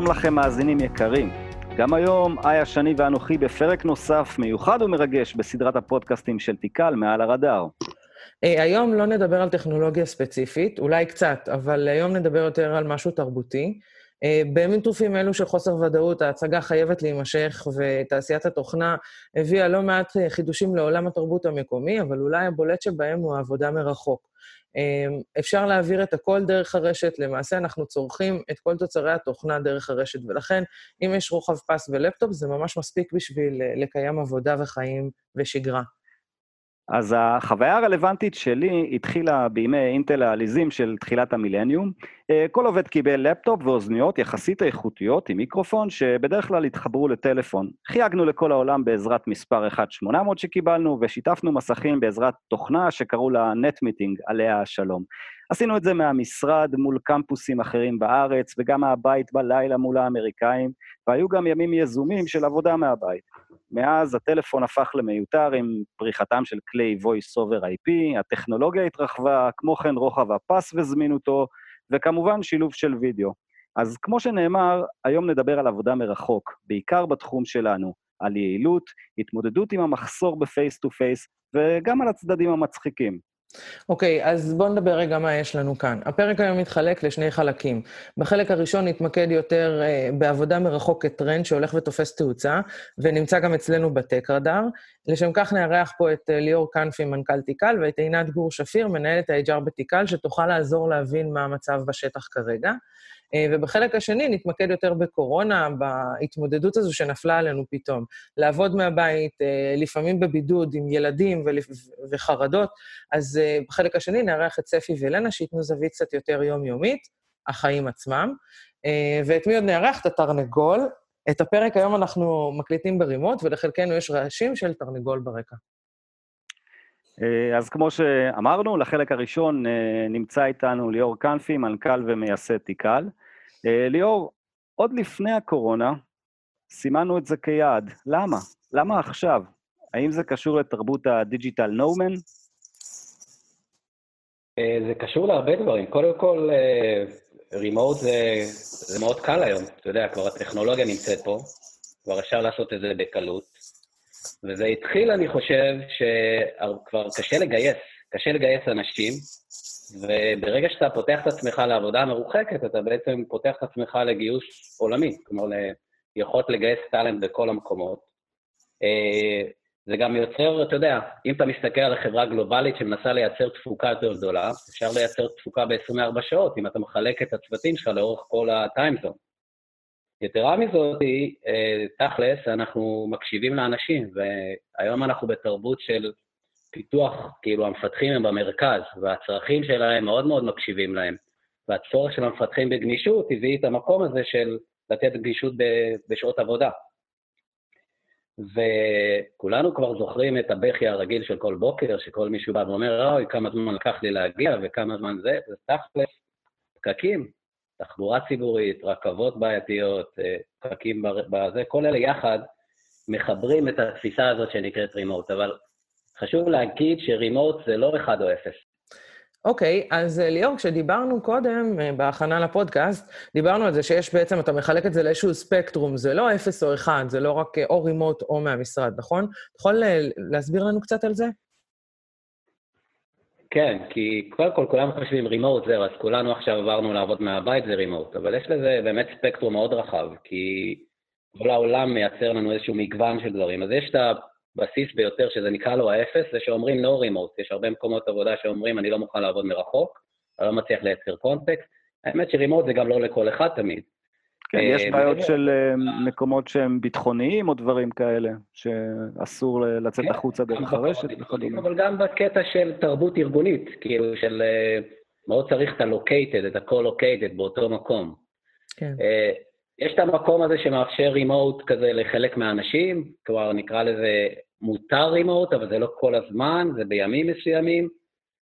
שלום לכם, מאזינים יקרים. גם היום, איה שני ואנוכי בפרק נוסף, מיוחד ומרגש, בסדרת הפודקאסטים של תיקל, מעל הרדאר. אה, היום לא נדבר על טכנולוגיה ספציפית, אולי קצת, אבל היום נדבר יותר על משהו תרבותי. אה, בימים טרופים אלו של חוסר ודאות, ההצגה חייבת להימשך, ותעשיית התוכנה הביאה לא מעט חידושים לעולם התרבות המקומי, אבל אולי הבולט שבהם הוא העבודה מרחוק. אמ, אפשר להעביר את הכל דרך הרשת, למעשה אנחנו צורכים את כל תוצרי התוכנה דרך הרשת, ולכן אם יש רוחב פס ולפטופ, זה ממש מספיק בשביל אה, לקיים עבודה וחיים ושגרה. אז החוויה הרלוונטית שלי התחילה בימי אינטל העליזים של תחילת המילניום. אה, כל עובד קיבל לפטופ ואוזניות יחסית איכותיות עם מיקרופון, שבדרך כלל התחברו לטלפון. חייגנו לכל העולם בעזרת מספר 1-800 שקיבלנו, ושיתפנו מסכים בעזרת תוכנה שקראו לה NetMeeting, עליה השלום. עשינו את זה מהמשרד מול קמפוסים אחרים בארץ, וגם מהבית בלילה מול האמריקאים, והיו גם ימים יזומים של עבודה מהבית. מאז הטלפון הפך למיותר עם פריחתם של כלי voice over IP, הטכנולוגיה התרחבה, כמו כן רוחב הפס וזמינותו, וכמובן שילוב של וידאו. אז כמו שנאמר, היום נדבר על עבודה מרחוק, בעיקר בתחום שלנו, על יעילות, התמודדות עם המחסור ב face to face, וגם על הצדדים המצחיקים. אוקיי, okay, אז בואו נדבר רגע מה יש לנו כאן. הפרק היום מתחלק לשני חלקים. בחלק הראשון נתמקד יותר uh, בעבודה מרחוק כטרנד שהולך ותופס תאוצה, ונמצא גם אצלנו בטק רדאר. לשם כך נארח פה את uh, ליאור קנפי, מנכ"ל תיקל, ואת עינת גור שפיר, מנהלת ה-HR בתיקל, שתוכל לעזור להבין מה המצב בשטח כרגע. אה, ובחלק השני נתמקד יותר בקורונה, בהתמודדות הזו שנפלה עלינו פתאום. לעבוד מהבית, אה, לפעמים בבידוד עם ילדים וחרדות, אז אה, בחלק השני נארח את ספי ולנה, שייתנו זווית קצת יותר יומיומית, החיים עצמם. ואת מי עוד נארח? את התרנגול. את הפרק היום אנחנו מקליטים ב remote, ולחלקנו יש רעשים של תרנגול ברקע. אז כמו שאמרנו, לחלק הראשון נמצא איתנו ליאור קנפי, מנכ"ל ומייסד Tikal. אה, ליאור, עוד לפני הקורונה סימנו את זה כיעד. למה? למה עכשיו? האם זה קשור לתרבות ה digital nomad? אה, זה קשור להרבה דברים. קודם כל, רימוט אה, זה, זה מאוד קל היום. אתה יודע, כבר הטכנולוגיה נמצאת פה, כבר אפשר לעשות את זה בקלות. וזה התחיל, אני חושב, שכבר קשה לגייס, קשה לגייס אנשים, וברגע שאתה פותח את עצמך לעבודה מרוחקת, אתה בעצם פותח את עצמך לגיוס עולמי, כלומר, יכולת לגייס טאלנט בכל המקומות. אה, זה גם יוצר, אתה יודע, אם אתה מסתכל על חברה גלובלית שמנסה לייצר תפוקה יותר גדולה, אפשר לייצר תפוקה ב-24 שעות, אם אתה מחלק את הצוותים שלך לאורך כל הטיימזון. יתרה מזאת, אה, תכלס, אנחנו מקשיבים לאנשים, והיום אנחנו בתרבות של פיתוח, כאילו המפתחים הם במרכז, והצרכים שלהם מאוד מאוד מקשיבים להם. והצורך של המפתחים בגמישות הביא את המקום הזה של לתת גמישות בשעות עבודה. וכולנו כבר זוכרים את הבכי הרגיל של כל בוקר, שכל מישהו בא ואומר, אוי, כמה זמן לקח לי להגיע וכמה זמן זה, זה תכלס, פקקים, תחבורה ציבורית, רכבות בעייתיות, אה, פקקים בזה, כל אלה יחד מחברים את התפיסה הזאת שנקראת רימוט, אבל חשוב להגיד שרימוט זה לא אחד או אפס. אוקיי, okay, אז אה, ליאור, כשדיברנו קודם, אה, בהכנה לפודקאסט, דיברנו על זה שיש בעצם, אתה מחלק את זה לאיזשהו ספקטרום, זה לא אפס או אחד, זה לא רק אה, או רימוט או מהמשרד, נכון? אתה יכול להסביר לנו קצת על זה? כן, כי קודם כל כולם חושבים רימוט זהו, אז כולנו עכשיו עברנו לעבוד מהבית זה רימוט, אבל יש לזה באמת ספקטרום מאוד רחב, כי כל העולם מייצר לנו איזשהו מגוון של דברים. אז יש את הבסיס ביותר, שזה נקרא לו האפס, זה שאומרים no remote. יש הרבה מקומות עבודה שאומרים, אני לא מוכן לעבוד מרחוק, אני לא מצליח לייצר קונטקסט. האמת שרימוט זה גם לא לכל אחד תמיד. כן, יש אה, בעיות של אה, מקומות שהם ביטחוניים או דברים כאלה, שאסור לצאת כן, החוצה דרך הרשת וכדומה. אבל גם בקטע של תרבות ארגונית, כאילו של אה, מאוד צריך את ה-located, את ה-co-located באותו מקום. כן. יש את המקום הזה שמאפשר רימוט כזה לחלק מהאנשים, כלומר נקרא לזה מותר רימוט, אבל זה לא כל הזמן, זה בימים מסוימים.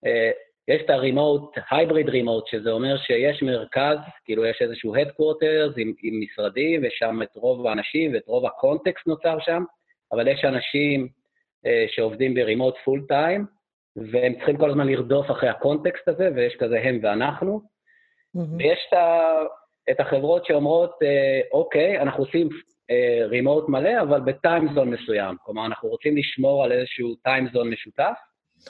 אה, יש את הרימוט, הייבריד רימוט, שזה אומר שיש מרכז, כאילו יש איזשהו headquarters עם, עם משרדים, ושם את רוב האנשים ואת רוב ה context נוצר שם, אבל יש אנשים אה, שעובדים ב remote full time, והם צריכים כל הזמן לרדוף אחרי ה context הזה, ויש כזה הם ואנחנו. Mm-hmm. ויש את ה... את החברות שאומרות, אוקיי, אנחנו עושים remote מלא, אבל ב time zone מסוים. כלומר, אנחנו רוצים לשמור על איזשהו time zone משותף,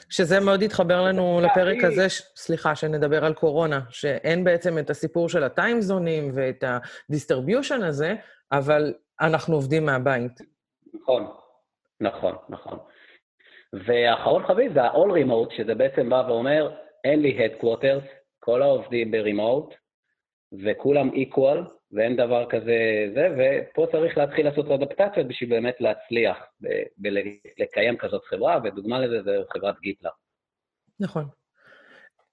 שזה מאוד התחבר לנו לפרק הזה, ש... סליחה, שנדבר על קורונה, שאין בעצם את הסיפור של הטיימזונים ואת ה distribution הזה, אבל אנחנו עובדים מהבית. נכון, נכון, נכון. והאחרון חביב זה ה-all remote, שזה בעצם בא ואומר, אין לי headquarters, כל העובדים ב-remote, וכולם equal, ואין דבר כזה זה, ופה צריך להתחיל לעשות אדפטציות בשביל באמת להצליח ולקיים כזאת חברה, ודוגמה לזה זה חברת GitLab. נכון.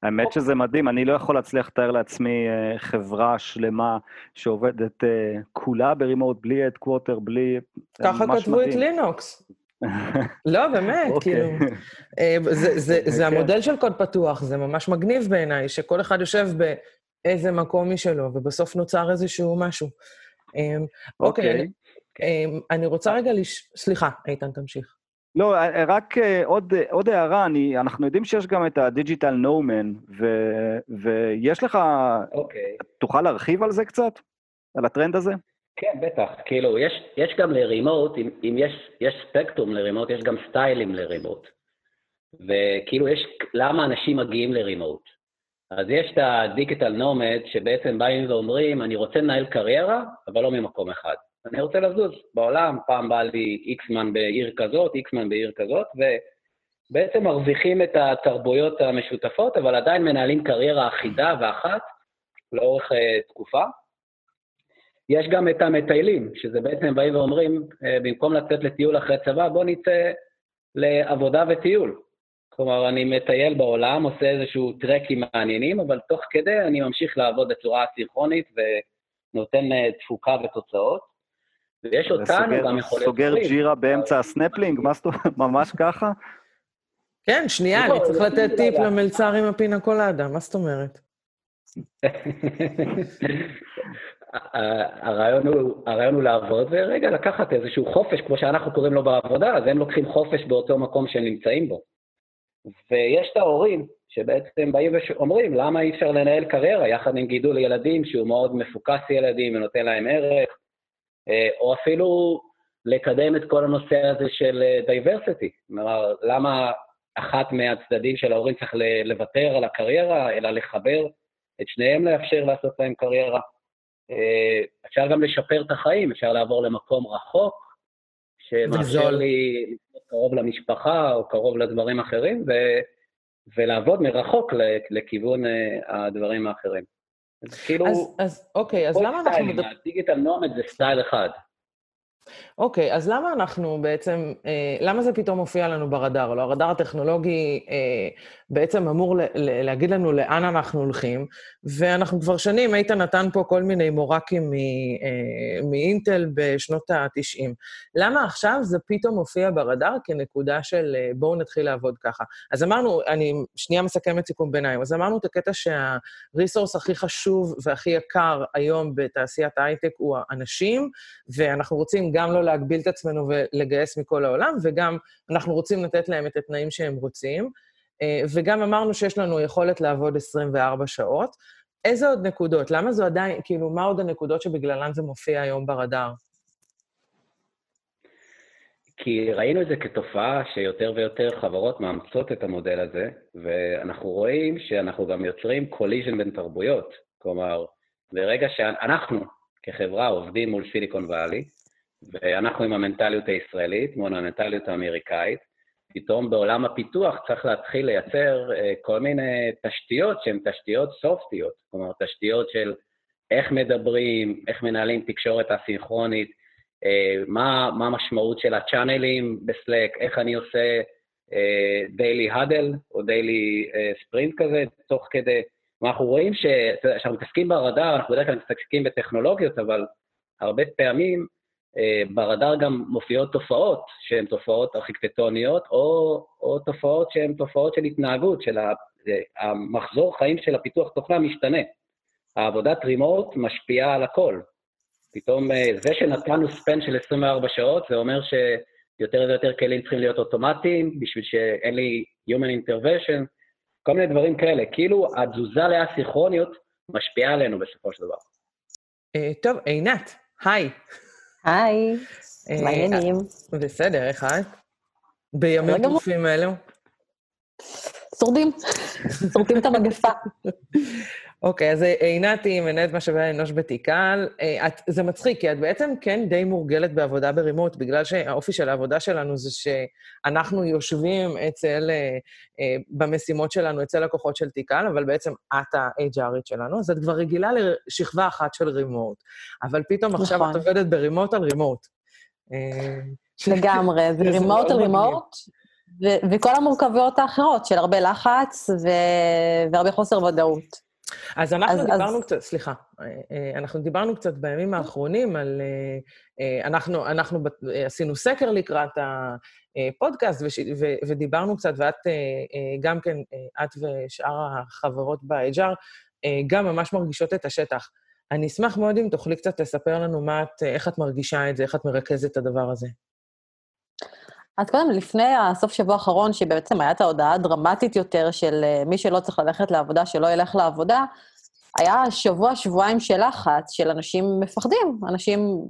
האמת שזה מדהים, אני לא יכול להצליח לתאר לעצמי uh, חברה שלמה שעובדת uh, כולה ברימוט, בלי הדקווטר, בלי... ככה כתבו את לינוקס. לא, באמת, okay. כאילו... זה, זה, זה כן. המודל של קוד פתוח, זה ממש מגניב בעיניי, שכל אחד יושב ב... איזה מקום משלו, ובסוף נוצר איזשהו משהו. אמ, אוקיי, okay. okay. אמ, אני רוצה רגע לש... סליחה, איתן, תמשיך. לא, אה, רק אה, עוד, עוד הערה, אני, אנחנו יודעים שיש גם את ה digital nomad, ויש לך... אוקיי. Okay. תוכל להרחיב על זה קצת? על הטרנד הזה? כן, בטח. כאילו, יש, יש גם ל remote, אם, אם יש, יש ספקטרום ל remote, יש גם סטיילים ל remote. וכאילו, יש... למה אנשים מגיעים ל remote? אז יש את ה digital nomad, שבעצם באים ואומרים, אני רוצה לנהל קריירה, אבל לא ממקום אחד. אני רוצה לזוז בעולם, פעם בא לי איקסמן בעיר כזאת, איקסמן בעיר כזאת, ובעצם מרוויחים את התרבויות המשותפות, אבל עדיין מנהלים קריירה אחידה ואחת לאורך uh, תקופה. יש גם את המטיילים, שזה בעצם באים ואומרים, uh, במקום לצאת לטיול אחרי צבא, בוא נצא לעבודה וטיול. כלומר, אני מטייל בעולם, עושה איזשהו טרקים מעניינים, אבל תוך כדי אני ממשיך לעבוד בצורה אסינכרונית ונותן אה, תפוקה ותוצאות. ויש אותנו גם יכולת... סוגר Jira באמצע הסנפלינג? מה זאת אומרת? ממש ככה? כן, שנייה, אני צריך לתת טיפ למלצר עם הפינה קולדה, מה זאת אומרת? הרעיון הוא, הרעיון הוא לעבוד, ורגע, לקחת איזשהו חופש, כמו שאנחנו קוראים לו בעבודה, אז הם לוקחים חופש באותו מקום שהם נמצאים בו. ויש את ההורים שבעצם באים ואומרים, למה אי אפשר לנהל קריירה יחד עם גידול ילדים שהוא מאוד מפוקס ילדים ונותן להם ערך, אה, או אפילו לקדם את כל הנושא הזה של diversity. כלומר, למה אחת מהצדדים של ההורים צריך לוותר על הקריירה, אלא לחבר את שניהם לאפשר לעשות להם קריירה. אה, אפשר גם לשפר את החיים, אפשר לעבור למקום רחוק, שמאפשר לי קרוב למשפחה או קרוב לדברים אחרים, ו, ולעבוד מרחוק לכיוון אה, הדברים האחרים. אז כאילו... אז, אז אוקיי, אז למה אנחנו... הדיגיטל נומד זה סטייל אחד. אוקיי, אז למה אנחנו בעצם, אה, למה זה פתאום מופיע לנו ברדאר? לא, הרדאר הטכנולוגי אה, בעצם אמור ל- ל- להגיד לנו לאן אנחנו הולכים, ואנחנו כבר שנים, איתן נתן פה כל מיני מורקים אה, מאינטל בשנות ה-90. למה עכשיו זה פתאום מופיע ברדאר כנקודה של אה, בואו נתחיל לעבוד ככה? אז אמרנו, אני שנייה מסכמת סיכום ביניים, אז אמרנו את הקטע שהריסורס הכי חשוב והכי יקר היום בתעשיית ההייטק הוא האנשים, ואנחנו רוצים גם לא להגביל את עצמנו ולגייס מכל העולם, וגם אנחנו רוצים לתת להם את התנאים שהם רוצים. אה, וגם אמרנו שיש לנו יכולת לעבוד 24 שעות. איזה עוד נקודות? למה זו עדיין, כאילו, מה עוד הנקודות שבגללן זה מופיע היום ברדאר? כי ראינו את זה כתופעה שיותר ויותר חברות מאמצות את המודל הזה, ואנחנו רואים שאנחנו גם יוצרים collision בין תרבויות. כלומר, ברגע שאנחנו כחברה עובדים מול Silicon Valley, ואנחנו עם המנטליות הישראלית מול המנטליות האמריקאית, פתאום בעולם הפיתוח צריך להתחיל לייצר אה, כל מיני תשתיות שהן תשתיות סופטיות, כלומר, תשתיות של איך מדברים, איך מנהלים תקשורת אסינכרונית, אה, מה, המשמעות של הצ'אנלים בסלק, איך אני עושה דיילי uh, הדל או דיילי ספרינט כזה, תוך כדי... אנחנו רואים שכשאנחנו מתעסקים ברדאר, אנחנו בדרך כלל מתעסקים בטכנולוגיות, אבל הרבה פעמים אה, ברדאר גם מופיעות תופעות שהן תופעות ארכיטקטוניות, או, או תופעות שהן תופעות של התנהגות, של המחזור חיים של הפיתוח תוכנה משתנה. העבודת רימוט משפיעה על הכל. פתאום אה, זה שנתנו ספן של 24 שעות, זה אומר שיותר ויותר כלים צריכים להיות אוטומטיים, בשביל שאין לי Human Intervention, כל מיני דברים כאלה. כאילו התזוזה לאסיכרוניות משפיעה עלינו בסופו של דבר. אה, טוב, עינת, היי. היי, מה העניינים? בסדר, איך את? בימים טרופים אלו? שורדים, שורדים את המגפה. אוקיי, אז עינת היא מנהלת משאבי האנוש בתיקל. זה מצחיק, כי את בעצם כן די מורגלת בעבודה ברימוט, בגלל שהאופי של העבודה שלנו זה שאנחנו יושבים אצל, במשימות שלנו, אצל לקוחות של תיקל, אבל בעצם את ה-HRית שלנו, אז את כבר רגילה לשכבה אחת של רימוט. אבל פתאום עכשיו את נכון. עובדת ברימוט על רימוט. לגמרי, זה רימוט על רימוט. וכל המורכבויות האחרות של הרבה לחץ והרבה חוסר ודאות. אז אנחנו אז, דיברנו אז... קצת, סליחה, אה, אה, אנחנו דיברנו קצת בימים האחרונים על... אה, אנחנו, אנחנו עשינו סקר לקראת הפודקאסט וש, ו, ודיברנו קצת, ואת גם כן, את ושאר החברות ב-HR, גם ממש מרגישות את השטח. אני אשמח מאוד אם תוכלי קצת לספר לנו מה את, איך את מרגישה את זה, איך את מרכזת את הדבר הזה. אז קודם, לפני הסוף שבוע האחרון, שבעצם הייתה ההודעה הדרמטית יותר של אה, מי שלא צריך ללכת לעבודה, שלא ילך לעבודה, היה שבוע, שבועיים של לחץ, של אנשים מפחדים. אנשים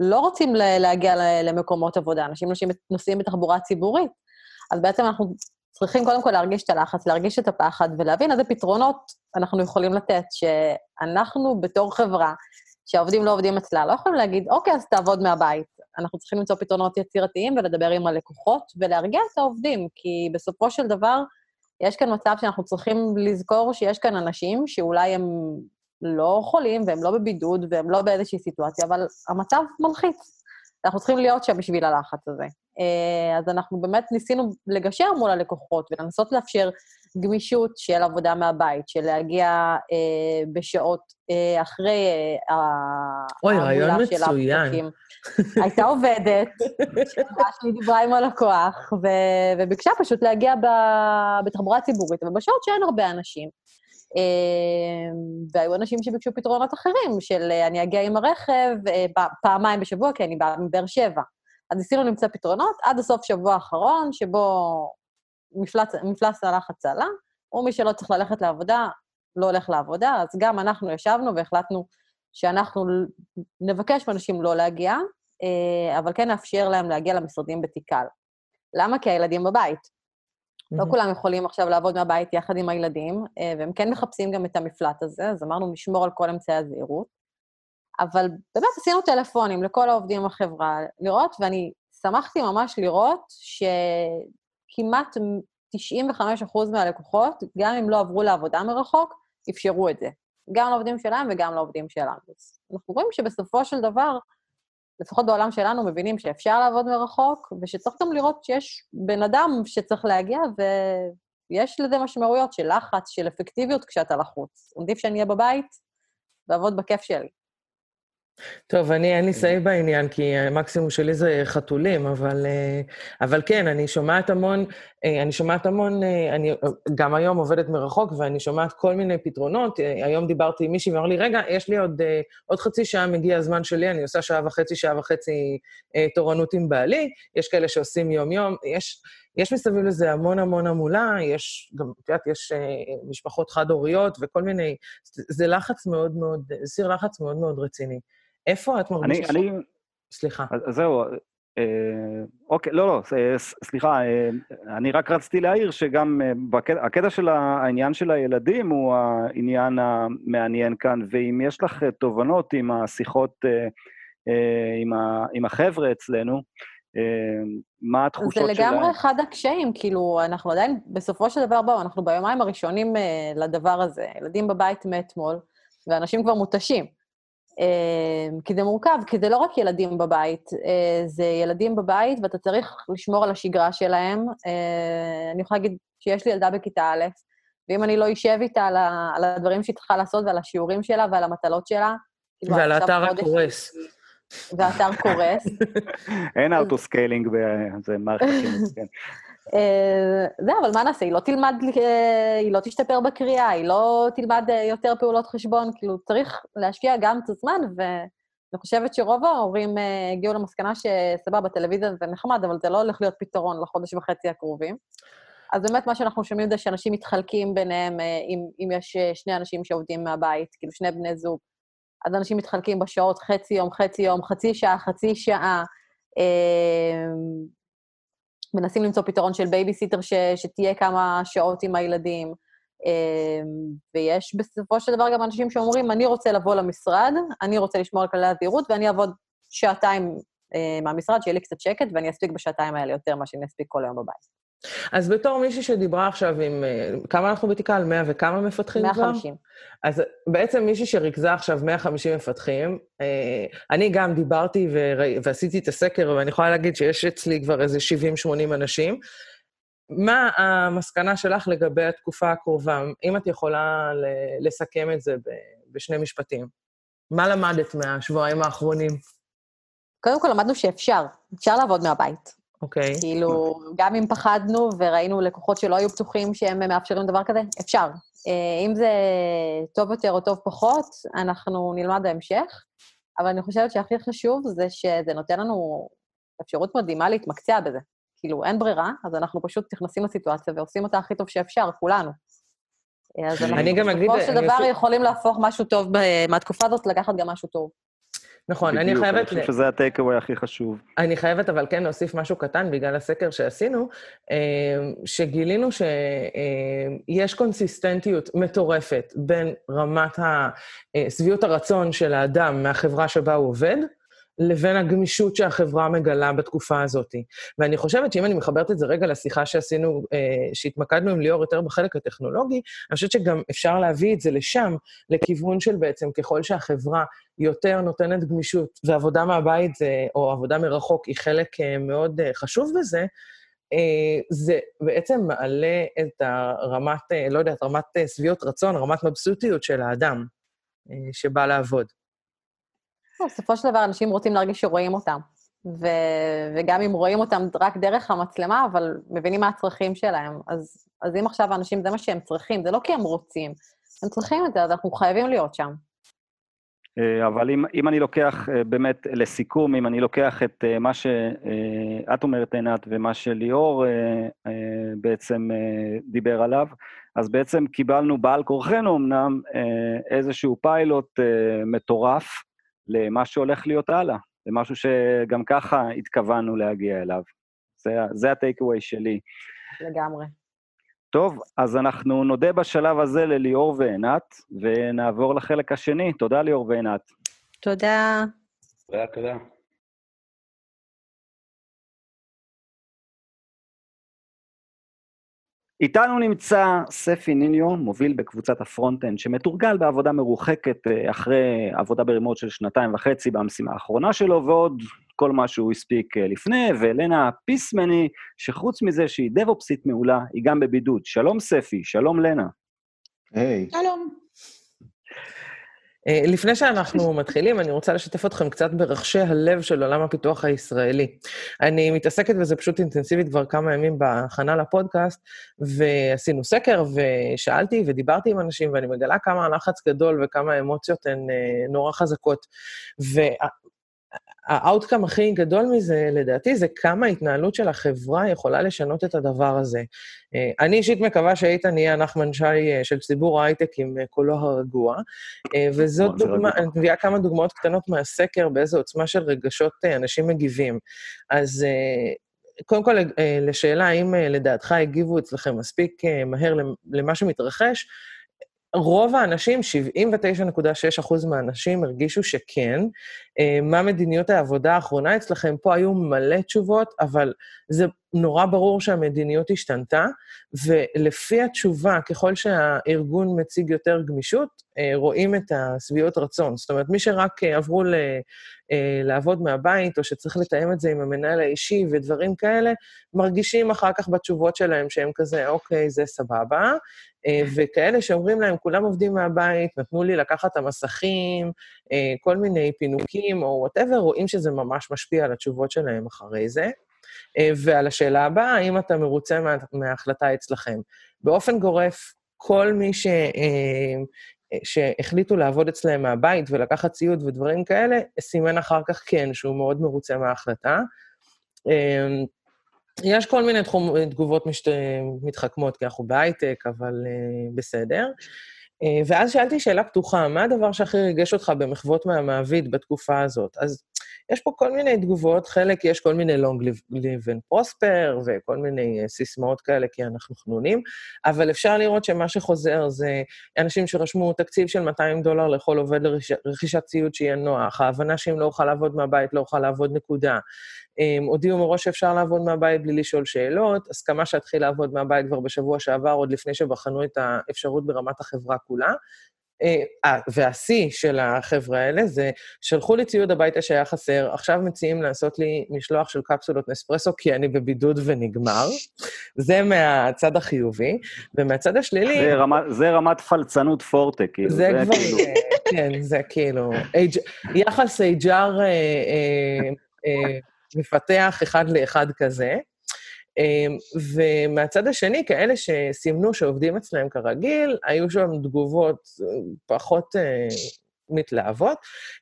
לא רוצים להגיע למקומות עבודה, אנשים נוסעים בתחבורה ציבורית. אז בעצם אנחנו צריכים קודם כל להרגיש את הלחץ, להרגיש את הפחד ולהבין איזה פתרונות אנחנו יכולים לתת, שאנחנו בתור חברה, שהעובדים לא עובדים אצלה, לא יכולים להגיד, אוקיי, אז תעבוד מהבית. אנחנו צריכים למצוא פתרונות יצירתיים ולדבר עם הלקוחות ולהרגיע את העובדים, כי בסופו של דבר, יש כאן מצב שאנחנו צריכים לזכור שיש כאן אנשים שאולי הם לא חולים והם לא בבידוד והם לא באיזושהי סיטואציה, אבל המצב מלחיץ. אנחנו צריכים להיות שם בשביל הלחץ הזה. אה, אז אנחנו באמת ניסינו לגשר מול הלקוחות ולנסות לאפשר גמישות של עבודה מהבית, של להגיע אה, בשעות אה, אחרי אה, אוי, רעיון מצוין. הייתה עובדת, שהיא דיברה עם הלקוח, ו- וביקשה פשוט להגיע ב- בתחבורה ציבורית, אבל בשעות שאין הרבה אנשים. אה, והיו אנשים שביקשו פתרונות אחרים, של אני אגיע עם הרכב אה, פעמיים בשבוע, כי אני באה מבאר שבע. אז ניסינו למצוא פתרונות עד הסוף שבוע האחרון, שבו מפלס, מפלס הלחץ עלה, ומי שלא צריך ללכת לעבודה, לא הולך לעבודה, אז גם אנחנו ישבנו והחלטנו שאנחנו נבקש מאנשים לא להגיע, אה, אבל כן נאפשר להם להגיע למשרדים בתיקל. למה? כי הילדים בבית. לא כולם יכולים עכשיו לעבוד מהבית יחד עם הילדים, אה, והם כן מחפשים גם את המפלט הזה, אז אמרנו, נשמור על כל אמצעי הזהירות. אבל באמת עשינו טלפונים לכל העובדים בחברה, לראות, ואני שמחתי ממש לראות שכמעט 95% מהלקוחות, גם אם לא עברו לעבודה מרחוק, אפשרו את זה. גם לעובדים שלהם וגם לעובדים שלנו. אנחנו רואים שבסופו של דבר, לפחות בעולם שלנו, מבינים שאפשר לעבוד מרחוק, ושצריך גם לראות שיש בן אדם שצריך להגיע, ויש לזה משמעויות של לחץ, של אפקטיביות כשאתה לחוץ. עדיף שאני אהיה בבית ואעבוד בכיף שלי. טוב, אני, אין לי כן. בעניין, כי המקסימום שלי זה חתולים, אבל, אה, אבל כן, אני שומעת המון, אה, אני שומעת המון, אה, אני גם היום עובדת מרחוק, ואני שומעת כל מיני פתרונות. היום דיברתי עם מישהי ואמר לי, רגע, יש לי עוד, עוד חצי שעה, מגיע הזמן שלי, אני עושה שעה וחצי, שעה וחצי תורנות עם בעלי, יש כאלה שעושים יום-יום, יש... יש מסביב לזה המון המון המולה, יש גם, את יודעת, יש משפחות חד-הוריות וכל מיני, זה לחץ מאוד מאוד, סיר לחץ מאוד מאוד רציני. איפה את מרגישה? אני... אני... סליחה. אז זהו, אה, אוקיי, לא, לא, סליחה, אה, אני רק רציתי להעיר שגם אה, בקטע, הקטע של העניין של הילדים הוא העניין המעניין כאן, ואם יש לך תובנות עם השיחות עם, ה, עם החבר'ה אצלנו, מה התחושות שלהם? זה לגמרי שלהם? אחד הקשיים, כאילו, אנחנו עדיין, בסופו של דבר, בואו, אנחנו ביומיים הראשונים לדבר הזה, ילדים בבית מאתמול, ואנשים כבר מותשים. אמ, כי זה מורכב, כי זה לא רק ילדים בבית, אה, זה ילדים בבית ואתה צריך לשמור על השגרה שלהם. אה, אני יכולה להגיד שיש לי ילדה בכיתה א', ואם אני לא אשב איתה על, ה, על הדברים שהיא צריכה לעשות ועל השיעורים שלה ועל המטלות שלה, כאילו, ועל האתר הקורס. והאתר קורס. אין auto-scaling זה מערכת חינוך, כן. אה, זהו, אבל מה נעשה? היא לא תלמד, אה, היא לא תשתפר בקריאה, היא לא תלמד אה, יותר פעולות חשבון, כאילו, צריך להשקיע גם את הזמן, ואני חושבת שרוב ההורים הגיעו למסקנה שסבבה, טלוויזיה זה נחמד, אבל זה לא הולך להיות פתרון לחודש וחצי הקרובים. אז באמת מה שאנחנו שומעים זה שאנשים מתחלקים ביניהם, אם, אם יש שני אנשים שעובדים מהבית, כאילו שני בני זוג, אז אנשים מתחלקים בשעות חצי יום, חצי יום, חצי שעה, חצי שעה. אה, מנסים למצוא פתרון של בייביסיטר ש, שתהיה כמה שעות עם הילדים. ויש בסופו של דבר גם אנשים שאומרים, אני רוצה לבוא למשרד, אני רוצה לשמור על כללי הזהירות, ואני אעבוד שעתיים מהמשרד, שיהיה לי קצת שקט, ואני אספיק בשעתיים האלה יותר ממה שאני אספיק כל היום בבית. אז בתור מישהי שדיברה עכשיו עם... אה, כמה אנחנו בתיקה? על 100 וכמה מפתחים 150. כבר? 150. אז בעצם מישהי שריכזה עכשיו 150 מפתחים, אה, אני גם דיברתי ועשיתי את הסקר, ואני יכולה להגיד שיש אצלי כבר איזה 70-80 אנשים. מה המסקנה שלך לגבי התקופה הקרובה? אם את יכולה לסכם את זה בשני משפטים. מה למדת מהשבועיים האחרונים? קודם כל למדנו שאפשר, אפשר לעבוד מהבית. אוקיי. Okay. כאילו, גם אם פחדנו וראינו לקוחות שלא היו פתוחים שהם מאפשרים דבר כזה, אפשר. אה, אם זה טוב יותר או טוב פחות, אנחנו נלמד בהמשך, אבל אני חושבת שהכי חשוב זה שזה נותן לנו אפשרות מדהימה להתמקצע בזה. כאילו, אין ברירה, אז אנחנו פשוט נכנסים לסיטואציה ועושים אותה הכי טוב שאפשר, כולנו. אז אנחנו בסופו של דבר יכולים להפוך משהו טוב מהתקופה הזאת, לקחת גם משהו טוב. נכון, אני חייבת... בדיוק, אני חושב שזה הטייקווי הכי חשוב. אני חייבת אבל כן להוסיף משהו קטן בגלל הסקר שעשינו, אה, שגילינו שיש אה, קונסיסטנטיות מטורפת בין רמת שביעות הרצון של האדם מהחברה שבה הוא עובד, לבין הגמישות שהחברה מגלה בתקופה הזאת. ואני חושבת שאם אני מחברת את זה רגע לשיחה שעשינו, אה, שהתמקדנו עם ליאור יותר בחלק הטכנולוגי, אני חושבת שגם אפשר להביא את זה לשם, לכיוון של בעצם ככל שהחברה יותר נותנת גמישות, ועבודה מהבית זה, או עבודה מרחוק היא חלק אה, מאוד אה, חשוב בזה, זה בעצם מעלה את הרמת, לא יודעת, רמת שביעות רצון, רמת מבסוטיות של האדם שבא לעבוד. בסופו של דבר אנשים רוצים להרגיש שרואים אותם. ו... וגם אם רואים אותם רק דרך המצלמה, אבל מבינים מה הצרכים שלהם. אז, אז אם עכשיו האנשים, זה מה שהם צריכים, זה לא כי הם רוצים, הם צריכים את זה, אז אנחנו חייבים להיות שם. אה, אבל אם, אם אני לוקח אה, באמת לסיכום, אם אני לוקח את אה, מה שאת אומרת, עינת, ומה שליאור בעצם דיבר עליו, אז בעצם קיבלנו בעל כורחנו אמנם איזשהו פיילוט מטורף, למה שהולך להיות הלאה, למשהו שגם ככה התכוונו להגיע אליו. זה, זה הטייקווי שלי. לגמרי. טוב, אז אנחנו נודה בשלב הזה לליאור ועינת, ונעבור לחלק השני. תודה, ליאור ועינת. תודה. תודה, תודה. איתנו נמצא ספי ניניו, מוביל בקבוצת ה front-end, שמתורגל בעבודה מרוחקת אה, אחרי עבודה ב remote של שנתיים וחצי במשימה האחרונה שלו, ועוד כל מה שהוא הספיק אה, לפני, ולנה פיסמני, שחוץ מזה שהיא דב-אופסית מעולה, היא גם בבידוד. שלום ספי, שלום לנה. היי. Hey. שלום. אה, לפני שאנחנו מתחילים, אני רוצה לשתף אתכם קצת ברכשי הלב של עולם הפיתוח הישראלי. אני מתעסקת בזה פשוט אינטנסיבית כבר כמה ימים בהכנה לפודקאסט, ועשינו סקר, ושאלתי ודיברתי עם אנשים, ואני מגלה כמה לחץ גדול וכמה האמוציות הן אה, נורא חזקות. ה outcome הכי גדול מזה, לדעתי, זה כמה ההתנהלות של החברה יכולה לשנות את הדבר הזה. אה, אני אישית מקווה שאיתן יהיה הנחמן שי אה, של ציבור ההייטק עם אה, קולו הרגוע, וזאת דוגמה, אני מביאה כמה דוגמאות קטנות מהסקר, באיזו עוצמה של רגשות אנשים מגיבים. אז קודם כל, לשאלה האם לדעתך הגיבו אצלכם מספיק מהר למה שמתרחש, רוב האנשים, 79.6 מהאנשים הרגישו שכן. אה, מה מדיניות העבודה האחרונה אצלכם? פה היו מלא תשובות, אבל זה נורא ברור שהמדיניות השתנתה, ולפי התשובה, ככל שהארגון מציג יותר גמישות, אה, רואים את השביעות רצון. זאת אומרת, מי שרק אה, עברו ל, לעבוד מהבית, או שצריך לתאם את זה עם המנהל האישי ודברים כאלה, מרגישים אחר כך בתשובות שלהם שהם כזה, אוקיי, זה סבבה. וכאלה שאומרים להם, כולם עובדים מהבית, נתנו לי לקחת את המסכים, כל מיני פינוקים. או whatever, רואים שזה ממש משפיע על התשובות שלהם אחרי זה. אה, ועל השאלה הבאה, האם אתה מרוצה מה, מההחלטה אצלכם? באופן גורף, כל מי ש, אה, שהחליטו לעבוד אצלם מהבית ולקחת ציוד ודברים כאלה, סימן אחר כך כן, שהוא מאוד מרוצה מההחלטה. אה, יש כל מיני תחום, תגובות משת, מתחכמות, כי אנחנו בהייטק, אבל בסדר. אה, ואז שאלתי שאלה פתוחה, מה הדבר שהכי ריגש אותך במחוות מהמעביד בתקופה הזאת? אז יש פה כל מיני תגובות, חלק יש כל מיני long live and prosper וכל מיני אה, סיסמאות כאלה, כי אנחנו חנונים, אבל אפשר לראות שמה שחוזר זה אנשים שרשמו תקציב של 200 דולר לכל עובד לרכישת ציוד שיהיה נוח, ההבנה שאם לא אוכל לעבוד מהבית, לא אוכל לעבוד נקודה. אמ, הודיעו מראש שאפשר לעבוד מהבית בלי לשאול שאלות, הסכמה שאתחיל לעבוד מהבית כבר בשבוע שעבר, עוד לפני שבחנו את האפשרות ברמת החברה כולה. אה, והשיא של החבר'ה האלה זה, שלחו לי ציוד הביתה שהיה חסר, עכשיו מציעים לעשות לי משלוח של קפסולות נספרסו כי אני בבידוד ונגמר. זה מהצד החיובי. ומהצד השלילי... זה, רמת, זה רמת פלצנות פורטה, כאילו. זה, זה כבר, כאילו... כן, זה כאילו... יחס HR אה, אה, אה, מפתח אחד לאחד כזה. אמ, ומהצד השני, כאלה שסימנו שעובדים אצלם כרגיל, היו שם תגובות אה, פחות אה, מתלהבות.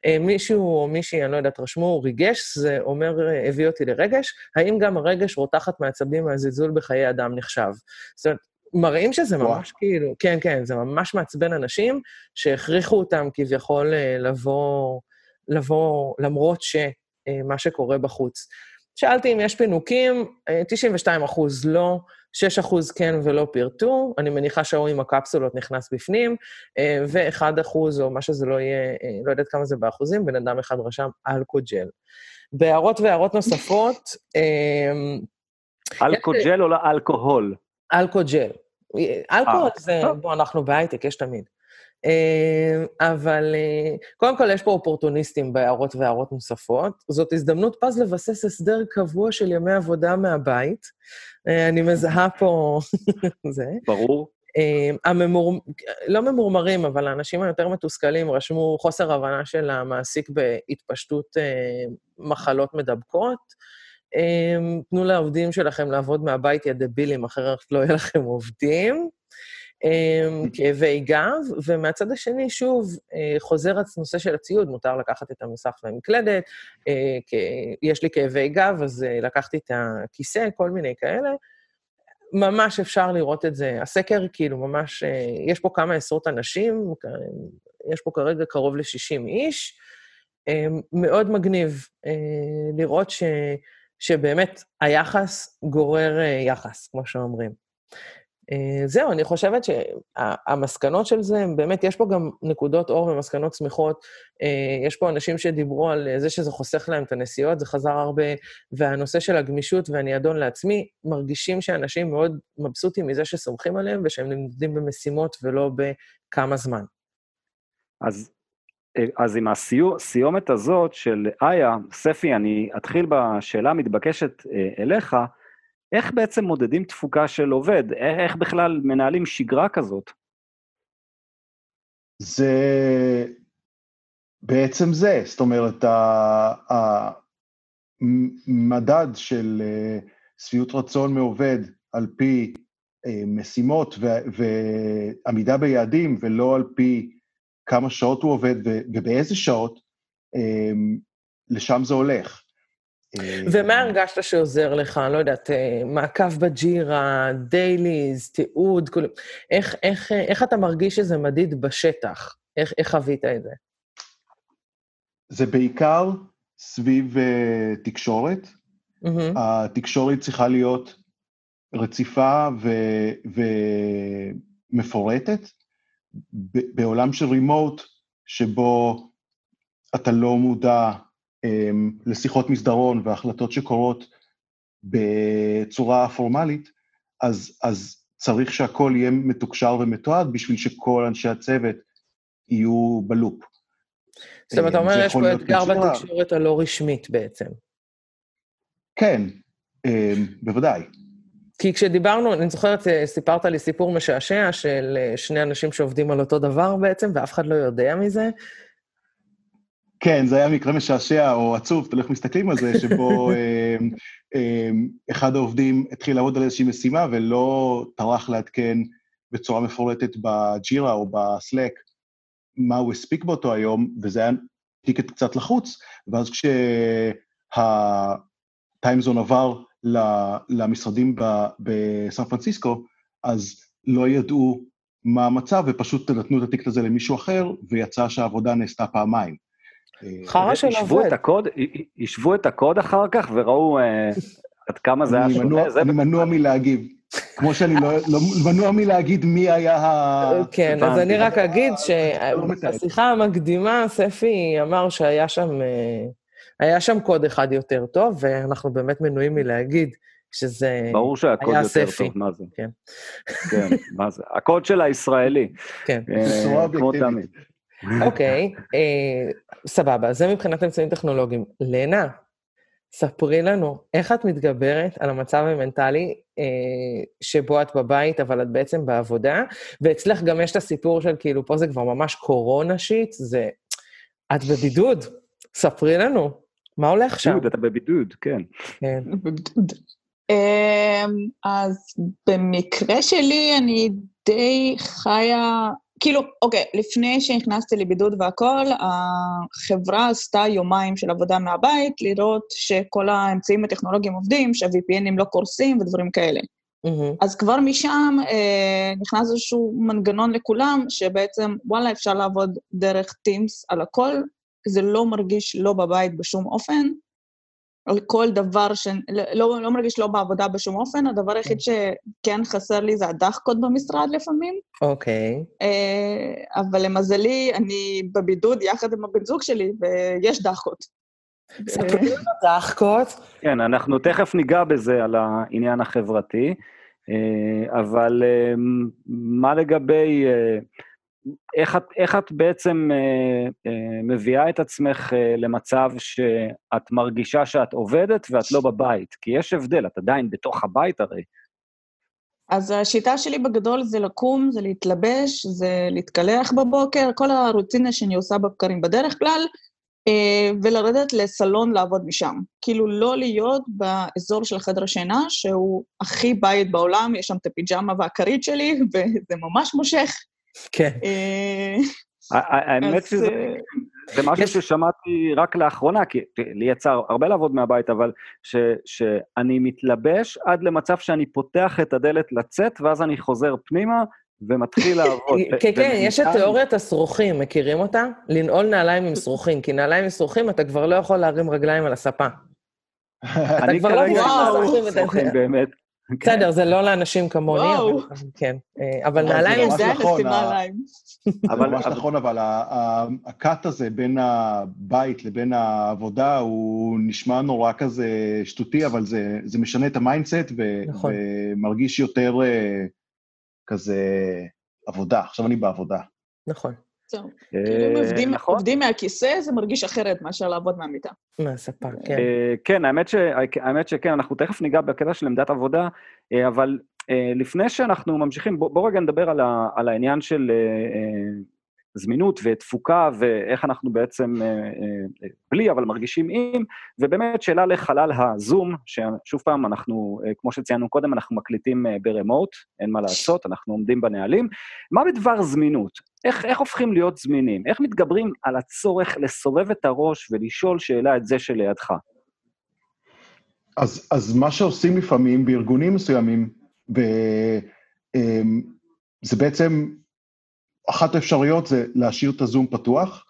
אה, מישהו או מישהי, אני לא יודעת, רשמו ריגש, זה אומר, הביא אותי לרגש. האם גם הרגש רותחת מעצבים מהזלזול בחיי אדם נחשב? זאת אומרת, מראים שזה ממש וואו. כאילו, כן, כן, זה ממש מעצבן אנשים שהכריחו אותם כביכול לבוא, לבוא למרות שמה שקורה בחוץ. שאלתי אם יש פינוקים, 92 אה, אחוז לא, 6 אחוז כן ולא פירטו, אני מניחה שההוא עם הקפסולות נכנס בפנים, אה, ו-1 אחוז, או מה שזה לא יהיה, אה, לא יודעת כמה זה באחוזים, בן אדם אחד רשם אלכוג'ל. בהערות והערות נוספות... אלכוג'ל או לא אלכוהול? אלכוג'ל. אלכוהול זה, בוא, אנחנו בהייטק, יש תמיד. אה, אבל אה, קודם כל, יש פה אופורטוניסטים בהערות והערות נוספות. זאת הזדמנות פז לבסס הסדר קבוע של ימי עבודה מהבית. אה, אני מזהה פה זה. ברור. הממור... לא ממורמרים, אבל האנשים היותר מתוסכלים רשמו חוסר הבנה של המעסיק בהתפשטות מחלות מדבקות. תנו לעובדים שלכם לעבוד מהבית, יא דבילים, אחרת לא יהיה לכם עובדים. אמ, כאבי גב, ומהצד השני, שוב, אה, חוזר הנושא של הציוד, מותר לקחת את המסך והמקלדת, אה, יש לי כאבי גב, אז אה, לקחתי את הכיסא, כל מיני כאלה. ממש אפשר לראות את זה. הסקר, כאילו, ממש, יש פה כמה עשרות אנשים, יש פה כרגע קרוב ל-60 איש. מאוד מגניב לראות ש, שבאמת היחס גורר יחס, כמו שאומרים. אה, זהו, אני חושבת שהמסקנות של זה, באמת, יש פה גם נקודות אור ומסקנות שמחות. אה, יש פה אנשים שדיברו על זה שזה חוסך להם את הנסיעות, זה חזר הרבה, והנושא של הגמישות ואני אדון לעצמי, מרגישים שאנשים מאוד מבסוטים מזה שסומכים עליהם ושהם נמדים במשימות ולא בכמה זמן. אז, אה, אז עם הסיומת הזאת של איה, ספי, אני אתחיל בשאלה המתבקשת אליך, איך בעצם מודדים תפוקה של עובד? איך בכלל מנהלים שגרה כזאת? זה בעצם זה, זאת אומרת, המדד של אה, שביעות רצון מעובד על פי אה, משימות ועמידה ביעדים, ולא על פי כמה שעות הוא עובד ובאיזה שעות, אה, לשם זה הולך. ומה הרגשת שעוזר לך? לא יודעת, אה, מעקב בג'ירה, דייליז, תיעוד, כל... איך, איך, איך אתה מרגיש שזה מדיד בשטח? איך, איך חווית את זה? זה בעיקר סביב uh, תקשורת. Mm-hmm. התקשורת צריכה להיות רציפה ו- ומפורטת. בעולם של רימוט, שבו אתה לא מודע לשיחות מסדרון והחלטות שקורות בצורה פורמלית, אז, אז צריך שהכל יהיה מתוקשר ומתועד בשביל שכל אנשי הצוות יהיו בלופ. זאת אומרת, אתה אומר, יש פה אתגר בתקשורת הלא רשמית בעצם. כן, אמ, בוודאי. כי כשדיברנו, אני זוכרת, אה, סיפרת לי סיפור משעשע של אה, שני אנשים שעובדים על אותו דבר בעצם, ואף אחד לא יודע מזה, כן, זה היה מקרה משעשע או עצוב, תלוי איך מסתכלים על זה, שבו אה, אה, אחד העובדים התחיל לעבוד על איזושהי משימה ולא טרח לעדכן בצורה מפורטת בג'ירה או בסלק מה הוא הספיק באותו היום, וזה היה טיקט קצת לחוץ, ואז כשהטיימזון עבר למשרדים בסן פרנסיסקו, אז לא ידעו מה המצב, ופשוט נתנו את הטיקט הזה למישהו אחר, ויצא שהעבודה נעשתה פעמיים. חרא של עובד. את הקוד, השוו את הקוד אחר כך וראו אה, עד כמה זה היה שונה. אני מנוע מלהגיב. כמו שאני לא לא- מנוע מלהגיד מי היה ה... כן, אז. אני רק אגיד לא מתעד. שבשיחה המקדימה, ספי אמר שהיה שם, אה, היה שם קוד אחד יותר טוב, ואנחנו באמת מנועים מלהגיד שזה... ברור שהקוד היה יותר ספי. טוב, מה זה? כן. כן, מה זה? הקוד של הישראלי, כן. אה, בצורה כמו אובייקטיבית. אוקיי, אה, סבבה, זה מבחינת אמצעים טכנולוגיים. לנה, ספרי לנו, איך את מתגברת על המצב המנטלי אה, שבו את בבית, אבל את בעצם בעבודה, ואצלך גם יש את הסיפור של כאילו, פה זה כבר ממש קורונה שיט, זה... את בבידוד, ספרי לנו, מה הולך שם? בידוד, אתה בבידוד, כן. כן. בגדוד. אמ, אז במקרה שלי אני די חיה, כאילו, אוקיי, לפני שנכנסתי לבידוד והכל, החברה עשתה יומיים של עבודה מהבית, לראות שכל האמצעים הטכנולוגיים עובדים, שה-VPNים לא קורסים ודברים כאלה. מהמם. אז כבר משם אה, נכנס איזשהו מנגנון לכולם, שבעצם, וואלה, אפשר לעבוד דרך Teams על הכל, זה לא מרגיש לא בבית בשום אופן, על כל דבר ש... לא, לא מרגיש לא בעבודה בשום אופן, הדבר היחיד שכן חסר לי זה הדחקות במשרד לפעמים, אוקיי. אה, אבל למזלי, אני בבידוד יחד עם הבן זוג שלי, ויש דחקות. ספרי לנו דחקות. כן, אנחנו תכף ניגע בזה, על העניין החברתי, אה, אבל אה, מה לגבי... איך את, איך את בעצם אה, אה, מביאה את עצמך אה, למצב שאת מרגישה שאת עובדת ואת לא בבית? כי יש הבדל, את עדיין בתוך הבית הרי. אז השיטה שלי בגדול זה לקום, זה להתלבש, זה להתקלח בבוקר, כל הרוטינה שאני עושה בבקרים בדרך כלל, אה, ולרדת לסלון לעבוד משם. כאילו לא להיות באזור של חדר השינה, שהוא הכי בית בעולם, יש שם את הפיג'מה והכרית שלי, וזה ממש מושך. כן. אה, האמת שזה אה, זה משהו יש- ששמעתי רק לאחרונה, כי לי יצא הרבה לעבוד מהבית, אבל ש, שאני מתלבש עד למצב שאני פותח את הדלת לצאת, ואז אני חוזר פנימה ומתחיל לעבוד. כן, כן, יש את תיאוריית השרוכים, מכירים אותה? לנעול נעליים עם שרוכים, כי נעליים עם שרוכים אתה כבר לא יכול להרים רגליים על הספה. אתה כבר לא כרגע וואו. עם שרוכים, שרוכים באמת. בסדר, זה לא לאנשים כמוני. אבל כן. אה, אבל אבל נעליים זה זה נכון, נעליים. אבל- ממש אבל- נכון, אבל הקאט הזה בין הבית לבין העבודה, הוא נשמע נורא כזה שטותי, אבל זה, זה משנה את ה mindset, נכון. ומרגיש יותר אה, כזה עבודה. עכשיו אני בעבודה. נכון, זהו. אה, כאילו אם עובדים- נכון. עובדים מהכיסא, זה מרגיש אחרת מאשר לעבוד מהמיטה. מהספה, כן. אה, כן, האמת, ש... האמת שכן, אנחנו תכף ניגע בקטע של עמדת עבודה, אה, אבל אה, לפני שאנחנו ממשיכים, בוא, בוא רגע נדבר על, העניין של אה, אה, זמינות ותפוקה, ואיך אנחנו בעצם, אה, אה, בלי אבל מרגישים עם, ובאמת שאלה לחלל הזום, ששוב פעם, אנחנו, אה, כמו שציינו קודם, אנחנו מקליטים אה, ברמוט, אין מה לעשות, אנחנו עומדים בנהלים. מה בדבר זמינות? איך, איך הופכים להיות זמינים? איך מתגברים על הצורך לסובב את הראש ולשאול שאלה את זה שלידך? אז, אז מה שעושים לפעמים בארגונים מסוימים, ב, זה בעצם, אחת האפשרויות זה להשאיר את הזום פתוח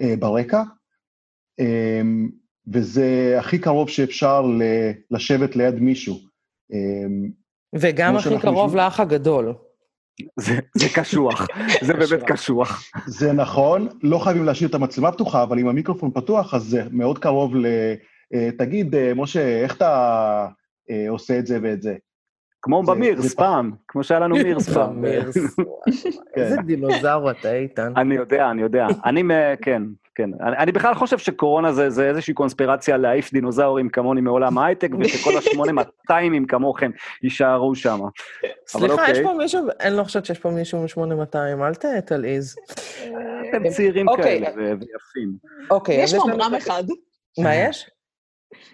אה, ברקע, אמ, וזה הכי קרוב שאפשר ל, לשבת ליד מישהו. אמ, וגם הכי קרוב יושבים- לאח הגדול. זה, זה קשוח, זה באמת קשוח. זה נכון, לא חייבים להשאיר את המצלמה פתוחה, אבל אם המיקרופון פתוח, אז זה מאוד קרוב ל... אה, תגיד, אה, משה, איך אתה אה, עושה את זה ואת זה? כמו במירס פעם, כמו שהיה לנו מירס פעם. מירס, איזה דינוזאור אתה, איתן. אני יודע, אני יודע. אני, כן, כן. אני, בכלל חושב שקורונה זה, זה איזושהי קונספירציה להעיף דינוזאורים כמוני מעולם ההייטק, ושכל ה-8200 כמוכם יישארו שם. סליחה, אוקיי. יש פה מישהו, אני לא חושבת שיש פה מישהו מ-8200, אל תלעיז. אתם צעירים אוקיי. כאלה ויפים. אוקיי, יש לנו- ממר"ם אחד. מה יש?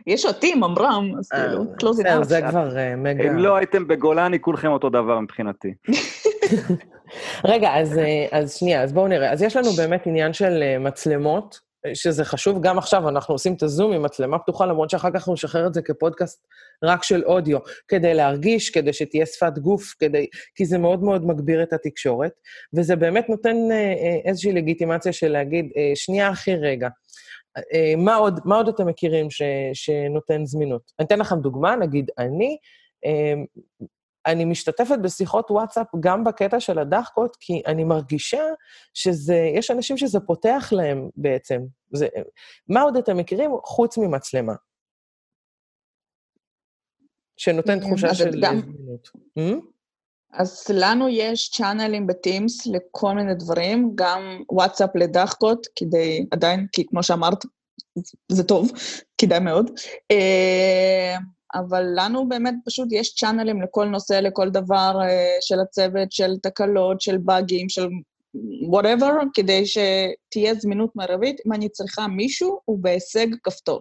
יש אותי, ממר"ם, אז אה, כאילו, close בסדר, enough. זה כבר אה, מגה... אם לא הייתם בגולני, כולכם אותו דבר מבחינתי. רגע, אז, אה, אז שנייה, אז בואו נראה. אז יש לנו באמת עניין של מצלמות, שזה חשוב גם עכשיו, אנחנו עושים את הזום עם מצלמה פתוחה, למרות שאחר כך אנחנו נשחרר את זה כפודקאסט רק של אודיו, כדי להרגיש, כדי שתהיה שפת גוף, כדי... כי זה מאוד מאוד מגביר את התקשורת, וזה באמת נותן איזושהי לגיטימציה של להגיד, שנייה אחי רגע, מה עוד, מה עוד אתם מכירים ש, שנותן זמינות? אני אתן לכם דוגמה, נגיד אני, אה, אני משתתפת בשיחות וואטסאפ גם בקטע של הדחקות, כי אני מרגישה שזה, יש אנשים שזה פותח להם בעצם. זה, מה עוד אתם מכירים חוץ ממצלמה? שנותן תחושה אז של גם- זמינות. Hmm? אז לנו יש צ'אנלים בטימס לכל מיני דברים, גם וואטסאפ לדחקות, כדי עדיין, כי כמו שאמרת, זה טוב, כדאי מאוד. אה, אבל לנו באמת פשוט יש צ'אנלים לכל נושא, לכל דבר אה, של הצוות, של תקלות, של באגים, של whatever, כדי שתהיה זמינות מרבית. אם אני צריכה מישהו, הוא בהישג כפתור.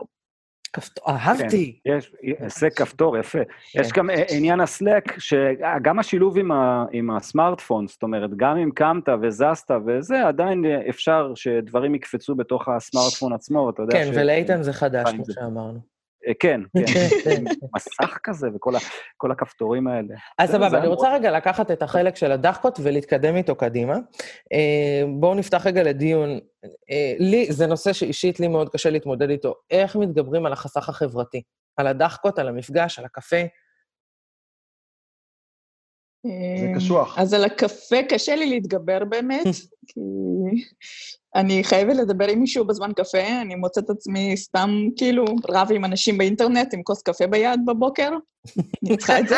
כפתור, אהבתי. כן, יש, הישג כפתור, יפה. כן. יש גם אה, עניין הסלק, שגם השילוב עם, ה, עם הסמארטפון, זאת אומרת, גם אם קמת וזזת וזה, עדיין אה, אפשר שדברים יקפצו בתוך הסמארטפון עצמו, ואתה יודע כן, ש... ולאיתן זה חדש, חיים כמו זה. שאמרנו. אה, כן, כן, כן. מסך כזה וכל הכפתורים האלה. אז סבבה, אני רוצה רגע לקחת את החלק של הדחקות ולהתקדם איתו קדימה. אה, בואו נפתח רגע לדיון. אה, לי, זה נושא שאישית לי מאוד קשה להתמודד איתו. איך מתגברים על החסך החברתי? על הדחקות, על המפגש, על הקפה? זה אה, קשוח. אז על הקפה קשה לי להתגבר באמת, כי אני חייבת לדבר עם מישהו בזמן קפה, אני מוצאת עצמי סתם כאילו רב עם אנשים באינטרנט עם כוס קפה ביד בבוקר, אני צריכה את זה.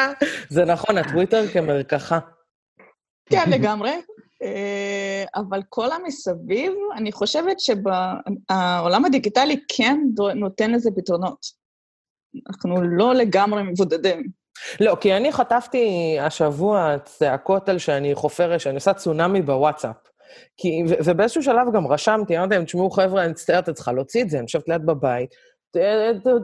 זה נכון, הטוויטר כמרקחה. כן, לגמרי. אה, אבל כל המסביב, אני חושבת שהעולם הדיגיטלי כן נותן לזה פתרונות. אנחנו לא לגמרי מבודדים. לא, כי אני חטפתי השבוע צעקות על שאני חופרת, שאני עושה צונאמי בוואטסאפ. כי, ו- ובאיזשהו שלב גם רשמתי, אמרתי להם, תשמעו, חבר'ה, אני מצטערת, את צריכה להוציא את זה, אני יושבת ליד בבית,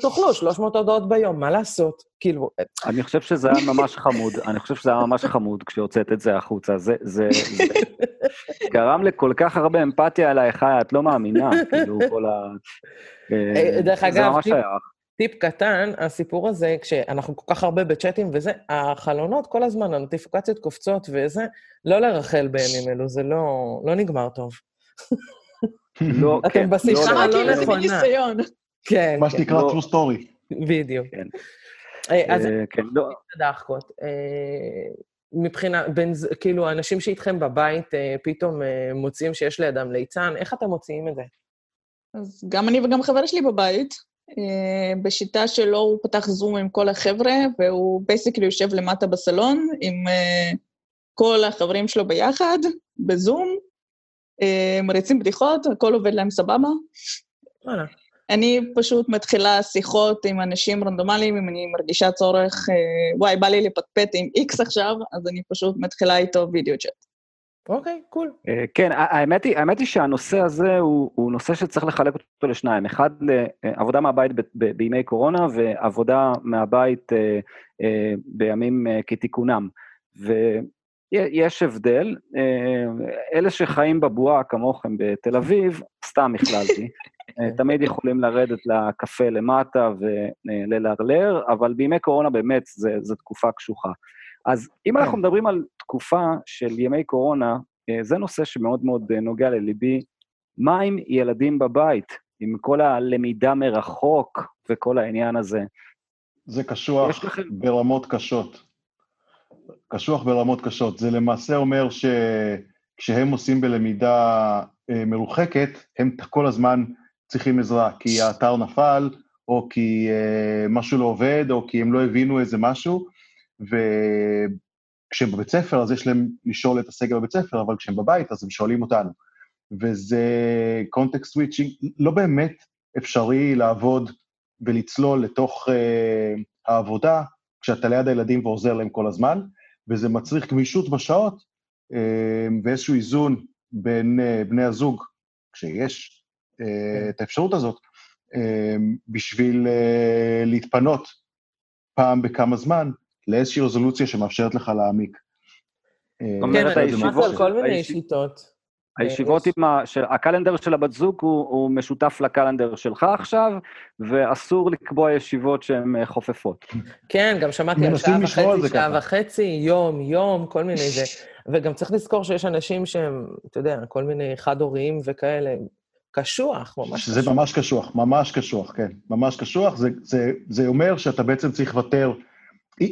תאכלו 300 הודעות ביום, מה לעשות? כאילו, אני חושב שזה היה ממש חמוד, אני חושב שזה היה ממש חמוד כשהוצאת את זה החוצה. זה, זה, זה גרם לכל כך הרבה אמפתיה אלייך, את לא מאמינה, כאילו, כל ה... אה, אה, דרך זה אגב, ממש טיפ- היה. טיפ קטן, הסיפור הזה, כשאנחנו כל כך הרבה בצ'אטים וזה, החלונות כל הזמן, הנוטיפיקציות קופצות וזה, לא לרחל בימים אלו, זה לא, לא נגמר טוב. לא, אתם כן, בשיחה לא לא כאילו לדבר. זה נכונה. כן, מה כן, שנקרא לא. true story. בדיוק. כן. אה, אז אה, כן, לא, דחקות. אה, מבחינה, בין, כאילו, האנשים שאיתכם בבית פתאום מוצאים שיש לידם ליצן, איך אתם מוציאים את זה? אז גם אני וגם חבר שלי בבית, בשיטה שלו הוא פתח זום עם כל החבר'ה, והוא בייסיקלי יושב למטה בסלון עם אה, כל החברים שלו ביחד, בזום, אה, מריצים בדיחות, הכל עובד להם סבבה. וואלה. אני פשוט מתחילה שיחות עם אנשים רנדומליים, אם אני מרגישה צורך, אה, וואי, בא לי לפטפט עם איקס עכשיו, אז אני פשוט מתחילה איתו וידאו צ'אט. אוקיי, קול. אה, כן, ה- האמת היא, האמת היא שהנושא הזה הוא, הוא נושא שצריך לחלק אותו לשניים. אחד, לעבודה מהבית ב- ב- בימי קורונה, ועבודה מהבית אה, אה, בימים אה, כתיקונם. ויש הבדל, אה, אלה שחיים בבועה כמוכם בתל אביב, סתם הכללתי, אה, תמיד יכולים לרדת לקפה למטה וללרלר, אבל בימי קורונה באמת זו תקופה קשוחה. אז אם אנחנו מדברים על תקופה של ימי קורונה, אה, זה נושא שמאוד מאוד אה, נוגע לליבי. מה עם ילדים בבית, עם כל הלמידה מרחוק וכל העניין הזה? זה קשוח לכם- ברמות קשות. קשוח ברמות קשות. זה למעשה אומר שכשהם עושים בלמידה אה, מרוחקת, הם כל הזמן צריכים עזרה, כי האתר נפל, או כי משהו לא עובד, או כי הם לא הבינו איזה משהו, וכשהם בבית ספר, אז יש להם לשאול את הסגל בבית ספר, אבל כשהם בבית, אז הם שואלים אותנו. וזה קונטקסט סוויצ'ינג, לא באמת אפשרי לעבוד ולצלול לתוך uh, העבודה כשאתה ליד הילדים ועוזר להם כל הזמן, וזה מצריך גמישות בשעות uh, ואיזשהו איזון בין uh, בני הזוג, כשיש uh, את האפשרות הזאת, uh, בשביל uh, להתפנות פעם בכמה זמן לאיזושהי רזולוציה שמאפשרת לך להעמיק. אה, כן, אני הישיבות- שמעתי על כל מיני שיטות. הישיבות עם ה... של- הקלנדר של הבת זוג הוא, הוא משותף לקלנדר שלך עכשיו, ואסור לקבוע ישיבות שהן אה, חופפות. כן, גם שמעתי על שעה וחצי, זה שעה ככה. וחצי, יום, יום, כל מיני זה. וגם צריך לזכור שיש אנשים שהם, אתה יודע, כל מיני חד-הוריים וכאלה, קשוח, ממש שזה קשוח. ממש קשוח, ממש קשוח, כן. ממש קשוח, זה, זה, זה אומר שאתה בעצם צריך לוותר.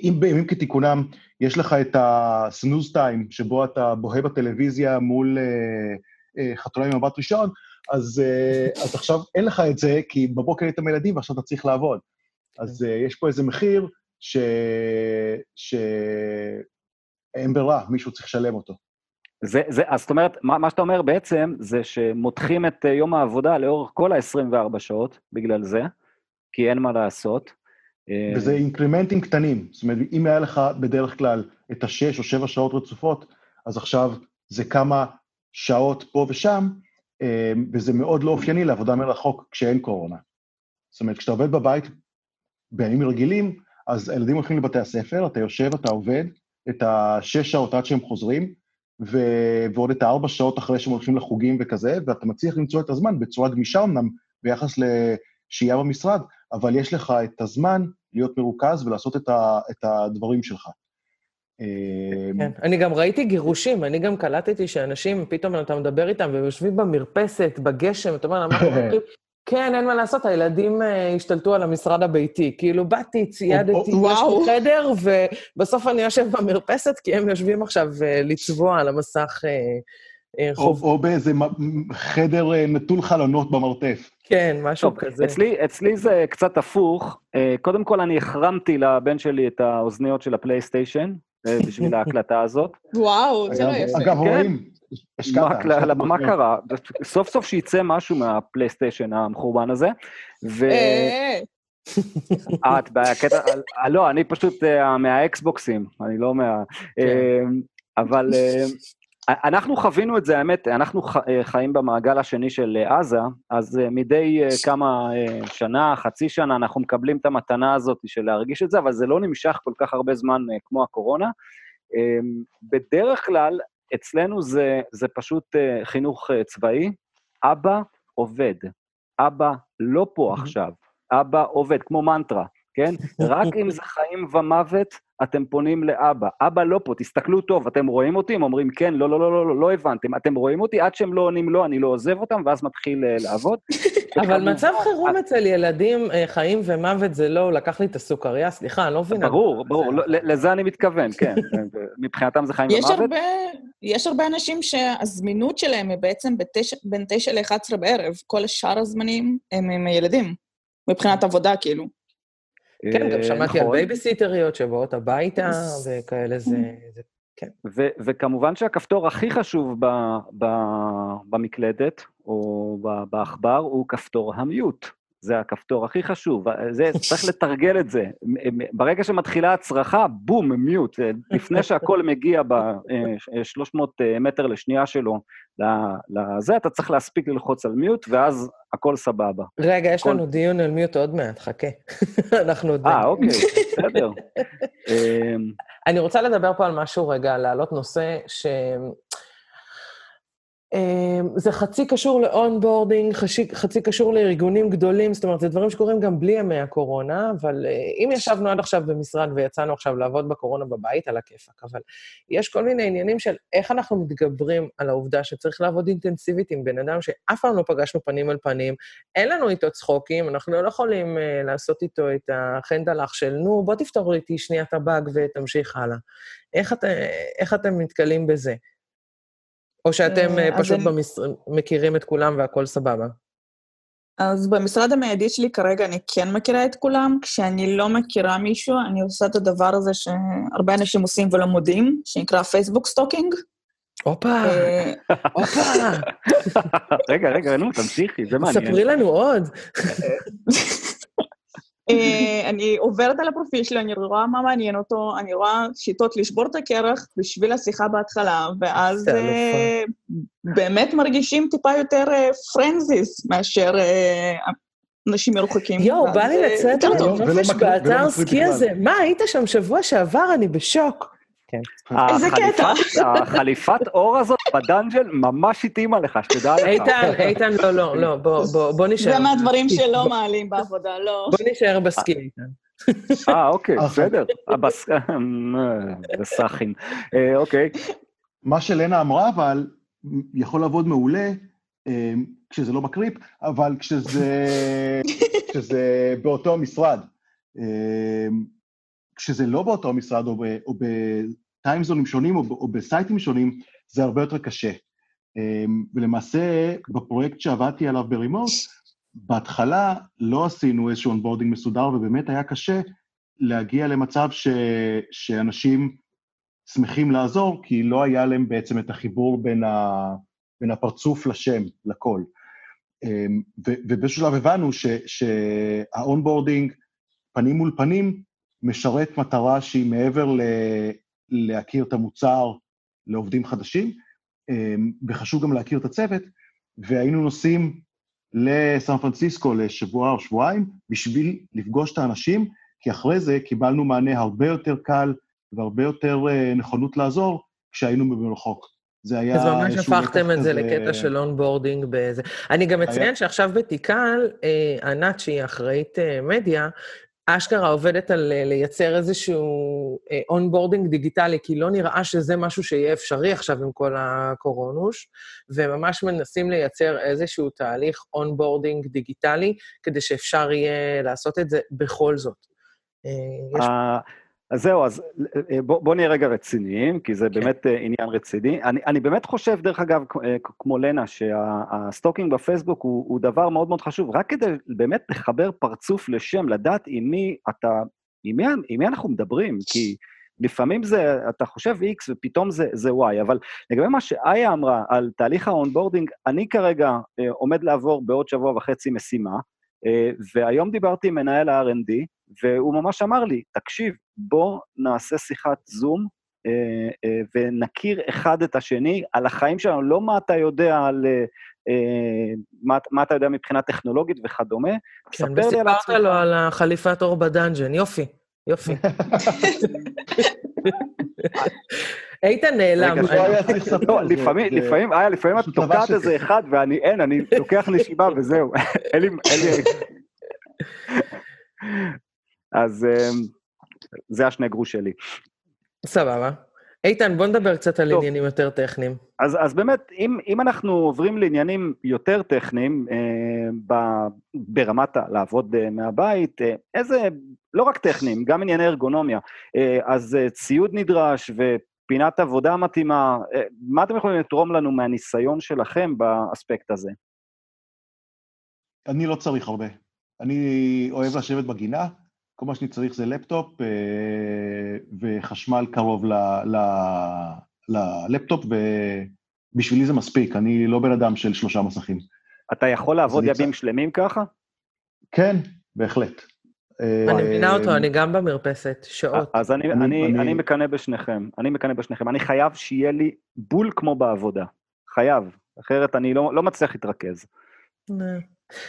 אם בימים כתיקונם יש לך את הסנוז טיים, שבו אתה בוהה בטלוויזיה מול אה, אה, חתונה עם מבט ראשון, אז, אה, אז עכשיו אין לך את זה, כי בבוקר היית עם הילדים ועכשיו אתה צריך לעבוד. אז אה, יש פה איזה מחיר ש... ש... אין ברירה, מישהו צריך לשלם אותו. זה, זה, אז זאת אומרת, מה, מה שאתה אומר בעצם, זה שמותחים את אה, יום העבודה לאורך כל ה-24 שעות, בגלל זה, כי אין מה לעשות. אה, וזה אינקרימנטים קטנים. זאת אומרת, אם היה לך בדרך כלל את השש או שבע שעות רצופות, אז עכשיו זה כמה שעות פה ושם, אה, וזה מאוד לא אופייני לעבודה מרחוק כשאין קורונה. זאת אומרת, כשאתה עובד בבית בימים רגילים, אז הילדים הולכים לבתי הספר, אתה יושב, אתה עובד, את השש שעות עד שהם חוזרים, ו... ועוד את הארבע שעות אחרי שהם הולכים לחוגים וכזה, ואתה מצליח למצוא את הזמן בצורה גמישה אמנם ביחס לשהייה במשרד, אבל יש לך את הזמן להיות מרוכז ולעשות את, ה... את הדברים שלך. אה, כן, אני גם ראיתי גירושים, אני גם קלטתי שאנשים, פתאום אתה מדבר איתם והם יושבים במרפסת, בגשם, אתה אומר, למה אנחנו אומרים, כן, אין מה לעשות, הילדים אה, השתלטו על המשרד הביתי. כאילו, באתי, ציידתי, יש לי. חדר, ובסוף אני יושב במרפסת, כי הם יושבים עכשיו אה, לצבוע על המסך אה, חוב... או באיזה חדר נטול חלונות במרתף. כן, משהו טוב, כזה. אצלי, אצלי זה קצת הפוך. אה, קודם כל, אני החרמתי לבן שלי את האוזניות של הפלייסטיישן, אה, בשביל ההקלטה הזאת. וואו, זה לא אגב, יפה. אגב, כן. רואים, השקעת. מה. קרה? סוף סוף שיצא משהו מהפלייסטיישן המחורבן הזה. ו... אה, אה, את בקטע... לא, אני פשוט מהאקסבוקסים, אני לא מה... כן. אבל אנחנו חווינו את זה, האמת, אנחנו אה, חיים במעגל השני של אה, עזה, אז אה, מדי כמה שנה, חצי שנה, אנחנו מקבלים את המתנה הזאת של להרגיש את זה, אבל זה לא נמשך כל כך הרבה זמן כמו הקורונה. אה, בדרך כלל, אצלנו זה, זה פשוט חינוך צבאי, אבא עובד, אבא לא פה עכשיו, אבא עובד, כמו מנטרה, כן? רק אם זה חיים ומוות, אתם פונים לאבא. אבא לא פה, תסתכלו טוב, אתם רואים אותי? הם אומרים, כן, לא, לא, לא, לא, לא, לא הבנתם. אתם רואים אותי? עד שהם לא עונים לא, אני לא עוזב אותם, ואז מתחיל אה, לעבוד. אבל מצב חירום אצל ילדים, אה, חיים ומוות זה לא, לקח לי את הסוכריה, סליחה, אני לא מבינה. ברור, ברור, לא, לזה אני מתכוון, כן. מבחינתם זה חיים יש ומוות. הרבה, יש הרבה אנשים שהזמינות שלהם היא בעצם בין 9 ל-11 בערב. כל שאר הזמנים הם עם ילדים, מבחינת עבודה, כאילו. כן, גם אה, שמעתי על נכון. בייביסיטריות שבאות הביתה וכאלה, זה... זה- ו- וכמובן שהכפתור הכי חשוב ב- ב- במקלדת, או ב- בעכבר, הוא כפתור המיוט. זה הכפתור הכי חשוב, זה, צריך לתרגל את זה. ברגע שמתחילה הצרחה, בום, מיוט. לפני שהכל מגיע ב-300 מטר לשנייה שלו לזה, אתה צריך להספיק ללחוץ על mute, ואז הכל סבבה. רגע, יש כל- לנו דיון על mute עוד מעט, חכה. אנחנו עוד... אה, אוקיי, בסדר. אמ, אני רוצה לדבר פה על משהו רגע, להעלות נושא ש... אמ, זה חצי קשור ל onboarding, חצי, קשור לארגונים גדולים, זאת אומרת, זה דברים שקורים גם בלי ימי הקורונה, אבל אה, אם ישבנו עד עכשיו במשרד ויצאנו עכשיו לעבוד בקורונה בבית, על הכיפאק, אבל יש כל מיני עניינים של איך אנחנו מתגברים על העובדה שצריך לעבוד אינטנסיבית עם בן אדם שאף פעם לא פגשנו פנים אל פנים, אין לנו איתו צחוקים, אנחנו לא יכולים אה, לעשות איתו את החנדלח של, נו, בוא תפתור איתי שנייה את הבאג ותמשיך הלאה. איך, את, איך אתם נתקלים בזה? או שאתם אז פשוט אני- במשרד מכירים את כולם והכול סבבה? אז במשרד המיידי שלי כרגע אני כן מכירה את כולם. כשאני לא מכירה מישהו, אני עושה את הדבר הזה שהרבה אנשים עושים ולא מודים, שנקרא Facebook stalking. הופה, אה, הופה, רגע, רגע, נו, תמשיכי, זה מעניין. ספרי לנו עוד. אה, אני עוברת על הפרופיל שלו, אני רואה מה מעניין אותו, אני רואה שיטות לשבור את הקרח בשביל השיחה בהתחלה, ואז אה, באמת מרגישים טיפה יותר פרנזיס מאשר אה, אנשים מרוחקים. יואו, בא לי לצאת לנופש באתר סקי. הזה. מה, היית שם שבוע שעבר? אני בשוק. כן. איזה קטע. החליפת- אור הזאת בדאנג'ל ממש התאימה לך, שתדע לך. איתן, איתן, לא, לא, לא, בוא, נשאר. זה מהדברים. שלא מעלים בעבודה, לא. בוא נשאר בסקי, איתן. אה, אוקיי. בסדר. בסאחים. אה, אוקיי. מה שלנה אמרה, אבל יכול לעבוד מעולה אה, כשזה לא בקריפ, אבל כשזה באותו משרד. כשזה לא באותו משרד, או, ב- או בטיימזונים שונים, או, או בסייטים שונים, זה הרבה יותר קשה. אה, ולמעשה, בפרויקט שעבדתי עליו ב remote, בהתחלה לא עשינו איזשהו onboarding מסודר, ובאמת היה קשה להגיע למצב ש, שאנשים שמחים לעזור, כי לא היה להם בעצם את החיבור בין, ה, בין הפרצוף לשם, לכל. אמ, ובאיזשהו שלב הבנו שה onboarding, פנים מול פנים, משרת מטרה שהיא מעבר ל- להכיר את המוצר לעובדים חדשים, אמ, וחשוב גם להכיר את הצוות, והיינו נוסעים לסן פרנסיסקו לשבוע או שבועיים בשביל לפגוש את האנשים, כי אחרי זה קיבלנו מענה הרבה יותר קל והרבה יותר אה, נכונות לעזור כשהיינו במרחוק. זה היה אז ממש איזשהו הפכתם את זה לקטע של onboarding באיזה... אני גם היה- אציין שעכשיו בטיקל, אה, ענת, שהיא אחראית אה, מדיה, אשכרה עובדת על אה, לייצר איזשהו onboarding דיגיטלי, כי לא נראה שזה משהו שיהיה אפשרי עכשיו עם כל הקורונוש, וממש מנסים לייצר איזשהו תהליך onboarding דיגיטלי, כדי שאפשר יהיה לעשות את זה בכל זאת. אה, יש אה, אז זהו, אז אה, בוא, בוא נהיה רגע רציניים, כי זה כן. באמת אה, עניין רציני. אני, אני באמת חושב, דרך אגב, אה, כמו לנה, שה stalking בפייסבוק הוא, הוא דבר מאוד מאוד חשוב, רק כדי באמת לחבר פרצוף לשם, לדעת עם מי אתה, עם מי, עם מי אנחנו מדברים, כי לפעמים זה, אתה חושב X ופתאום זה, זה Y, אבל לגבי מה שאיה אמרה על תהליך ה onboarding, אני כרגע אה, עומד לעבור בעוד שבוע וחצי משימה, אה, והיום דיברתי עם מנהל ה-R&D, והוא ממש אמר לי, תקשיב, בוא נעשה שיחת זום אה, אה, ונכיר אחד את השני על החיים שלנו, לא מה אתה יודע על... אה, מה, מה אתה יודע מבחינה טכנולוגית וכדומה. כן, ספר לי על וסיפרת. לו על החליפת אור בדאנג'ן, יופי, יופי. איתן נעלם. לא. לא, זה- לפעמים, זה- לפעמים, היה, לפעמים את תוקעת איזה זה. אחד, ואני, אין, אני לוקח נשימה וזהו. אין לי... אז אמ, זה השני גרוש שלי. סבבה. איתן, בוא נדבר קצת על טוב. עניינים יותר טכניים. אז, אז באמת, אם, אם אנחנו עוברים לעניינים יותר טכניים, אה, ב, ברמת ה- לעבוד אה, מהבית, אה, איזה, לא רק טכניים, גם ענייני ארגונומיה, אה, אז אה, ציוד נדרש ופינת עבודה מתאימה, אה, מה אתם יכולים לתרום לנו מהניסיון שלכם באספקט הזה? אני לא צריך הרבה. אני אוהב לשבת בגינה, כל מה שאני צריך זה לפטופ אה, וחשמל קרוב ללפטופ, ובשבילי זה מספיק, אני לא בן אדם של שלושה מסכים. אתה יכול לעבוד ימים שלמים ככה? כן, בהחלט. אה, אני מבינה אותו, אני גם במרפסת, שעות. אז אני, אני- אני, אני- אני מקנא בשניכם, אני מקנא בשניכם. אני חייב שיהיה לי בול כמו בעבודה. חייב, אחרת אני לא, לא מצליח להתרכז.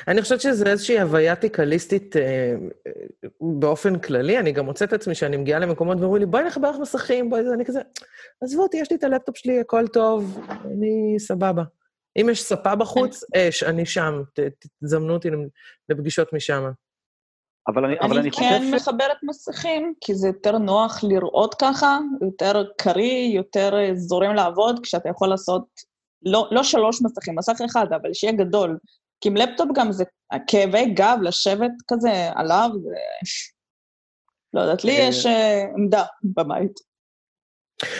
אני חושבת שזו איזושהי הוויה תיקליסטית אה, אה, באופן כללי. אני גם מוצאת את עצמי שאני מגיעה למקומות ואומרים לי, בואי נחבר לך מסכים, בואי זה, אני כזה, עזבו אותי, יש לי את הלפטופ שלי, הכל טוב, אני סבבה. אם יש ספה בחוץ, אש, אני שם, ת- תזמנו אותי לפגישות משם. אבל אני, אבל אני אני חושב כן ש... מחברת מסכים, כי זה יותר נוח לראות ככה, יותר קריא, יותר אה, זורם לעבוד, כשאתה יכול לעשות, לא, לא שלוש מסכים, מסך אחד, אבל שיהיה גדול. כי עם לפטופ גם זה כאבי גב, לשבת כזה עליו, זה... לא יודעת, לי אה, יש אה, עמדה בבית.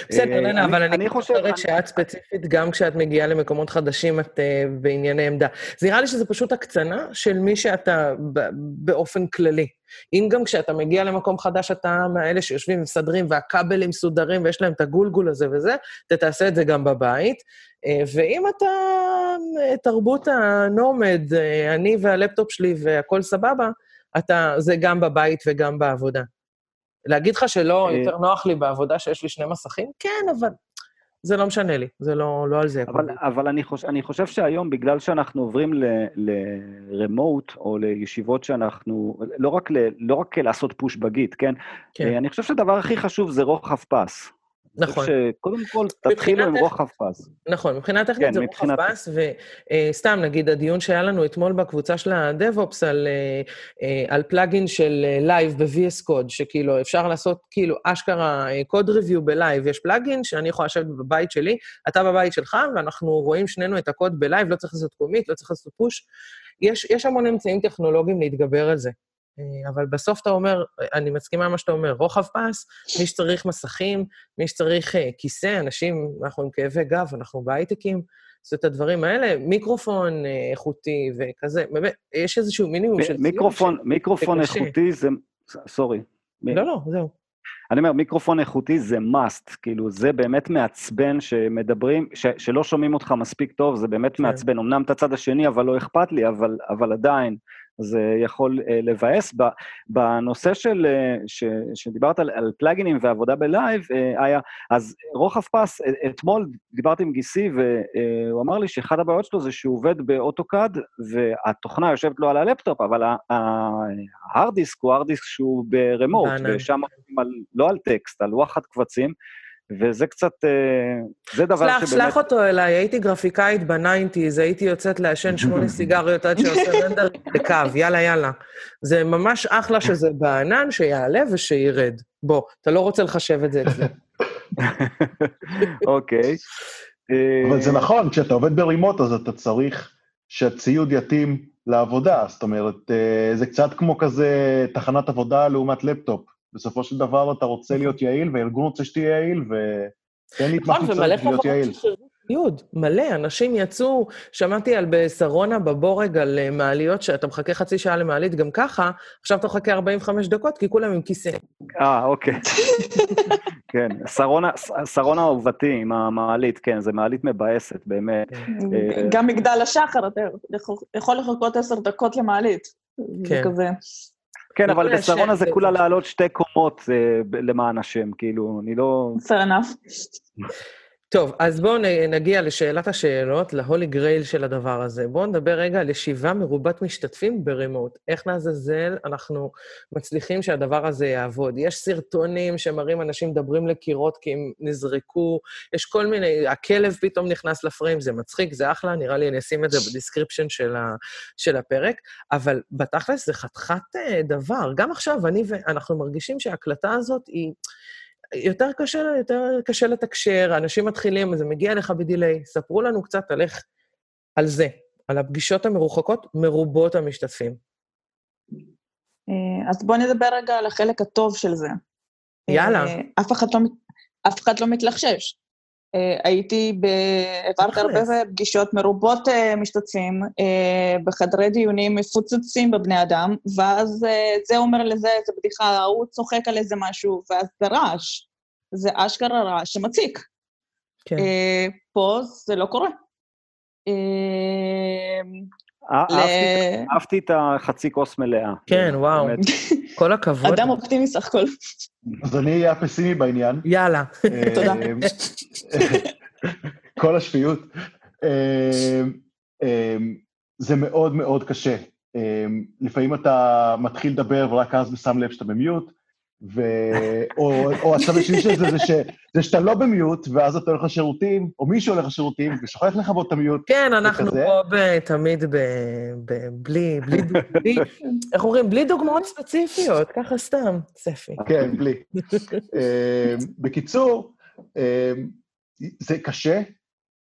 בסדר, אה, לנה, אני- אבל אני אני חושב- חושבת שאת ספציפית, גם כשאת מגיעה למקומות חדשים, את בענייני עמדה. זה נראה לי שזה פשוט הקצנה של מי שאתה ב- באופן כללי. אם גם כשאתה מגיע למקום חדש, אתה מאלה שיושבים ומסדרים, והכבלים מסודרים, ויש להם את הגולגול הזה וזה, אתה תעשה את זה גם בבית. אה, ואם אתה אה, תרבות הנומד, אה, אני והלפטופ שלי והכול סבבה, אתה, זה גם בבית וגם בעבודה. להגיד לך שלא, יותר נוח לי בעבודה שיש לי שני מסכים? כן, אבל זה לא משנה לי, זה לא, לא על זה. אבל, אבל אני, חושב, אני חושב שהיום, בגלל שאנחנו עוברים ל-remote, או לישיבות שאנחנו, לא רק, ל, לא רק לעשות פוש בגיט, כן? כן. אני חושב שהדבר הכי חשוב זה רוחב פס. נכון. שקודם כל תתחילו עם רוחב פס. נכון, מבחינה טכנית כן, זה מבחינת- רוחב פס, וסתם, נגיד, הדיון שהיה לנו אתמול בקבוצה של ה-DevOps על, אה, אה, על plugin של live ב-VS Code, שכאילו אפשר לעשות כאילו אשכרה code review ב live. יש plugin שאני יכולה לשבת בבית שלי, אתה בבית שלך, ואנחנו רואים שנינו את הקוד ב live, לא צריך לעשות commit, לא צריך לעשות push. יש, יש המון אמצעים טכנולוגיים להתגבר על זה. אה, אבל בסוף אתה אומר, אני מסכימה עם מה שאתה אומר, רוחב פס, מי שצריך מסכים, מי שצריך אה, כיסא, אנשים, אנחנו עם כאבי גב, אנחנו בהייטקים, לעשות את הדברים האלה, מיקרופון אה, איכותי וכזה, באמת, יש איזשהו מינימום של מיקרופון, ש- מיקרופון קשה. איכותי זה... סורי. לא, לא, זהו. אני אומר, מיקרופון איכותי זה must, כאילו, זה באמת מעצבן שמדברים, ש, שלא שומעים אותך מספיק טוב, זה באמת כן. מעצבן. אמנם את הצד השני, אבל לא אכפת לי, אבל, אבל עדיין, זה יכול uh, לבאס. בנושא של, uh, ש, שדיברת על, על פלאגינים ועבודה בלייב, uh, היה, אז רוחב פס, אתמול דיברתי עם גיסי, והוא אמר לי שאחד הבעיות שלו זה שהוא עובד ב AutoCAD, והתוכנה יושבת לו על הלפטופ, אבל ה hard disk הוא hard disk שהוא ב remote. ושם לא על טקסט, על וואחד קבצים, וזה קצת, אה, זה דבר שלח, שלח אותו אליי, הייתי גרפיקאית ב nineties, הייתי יוצאת לעשן שמונה סיגריות עד שעושה render לקו, יאללה, יאללה. זה ממש אחלה שזה בענן, שיעלה ושירד. בוא, אתה לא רוצה לחשב את זה אצלי. אוקיי. אבל זה אה, נכון, כשאתה עובד ברימוט, אז אתה צריך שהציוד יתאים לעבודה. זאת אומרת, אה, זה קצת כמו כזה תחנת עבודה לעומת לפטופ. בסופו של דבר אתה רוצה להיות יעיל, והארגון רוצה שתהיה יעיל, ותן לי את מה נכון, שאני ומלא צריך להיות חברות יעיל. ציוד, מלא. אנשים יצאו, שמעתי על בשרונה בבורג על אה, מעליות, שאתה מחכה חצי שעה למעלית גם ככה, עכשיו אתה מחכה 45 דקות, כי כולם עם כיסא. אה, אוקיי. כן, שרונה, שרונה אהובתי עם המעלית, כן, זו מעלית מבאסת, באמת. אה, גם מגדל השחר, אתה יכול- לחכות עשר דקות למעלית. כן. כזה. כן, אבל בשרונה זה כולה לעלות שתי קומות אה, למען השם, כאילו, אני לא... fair enough. טוב, אז בואו נגיע לשאלת השאלות, להולי גרייל של הדבר הזה. בואו נדבר רגע על ישיבה מרובת משתתפים ברימוט. איך לעזאזל אנחנו מצליחים שהדבר הזה יעבוד? יש סרטונים שמראים אנשים מדברים לקירות כי הם נזרקו, יש כל מיני, הכלב פתאום נכנס לפריים, זה מצחיק, זה אחלה, נראה לי אני אשים את זה ב description של, ה, של הפרק, אבל בתכלס זה חתיכת אה, דבר. גם עכשיו, אני ואנחנו מרגישים שההקלטה הזאת היא... יותר קשה, יותר קשה לתקשר, אנשים מתחילים, זה מגיע אליך ב delay. ספרו לנו קצת על איך, על זה, על הפגישות המרוחקות מרובות המשתתפים. אה, אז בואו נדבר רגע על החלק הטוב של זה. יאללה. אה, אף אחד לא, אף אחד לא מתלחשש. אה, הייתי. העברתי הרבה. פגישות מרובות אה, משתתפים, אה, בחדרי דיונים מפוצצים בבני אדם, ואז זה אומר לזה איזה בדיחה, ההוא צוחק על איזה משהו, ואז זה רעש. זה אשכרה רעש שמציק. כן. פה זה לא קורה. אה, אה- אהבתי- את החצי כוס מלאה. כן, וואו. כל הכבוד. אדם אופטימי סך הכל. אז אני אהיה הפסימי בעניין. יאללה. תודה. אה, כל השפיות. אה, זה מאוד מאוד קשה. לפעמים אתה מתחיל לדבר ורק אז שם לב שאתה במיוט, ו... או, או הצד השני של זה, זה, ש... זה שאתה לא במיוט, ואז אתה הולך לשירותים, או מישהו הולך לשירותים, ושוכח לכבות את המיוט. כן, אנחנו וכזה. פה ב- תמיד ב... ב- בלי, בלי, בלי, איך אומרים? בלי דוגמאות ספציפיות, ככה סתם, ספי. כן, בלי. אה, בקיצור, אה, זה קשה,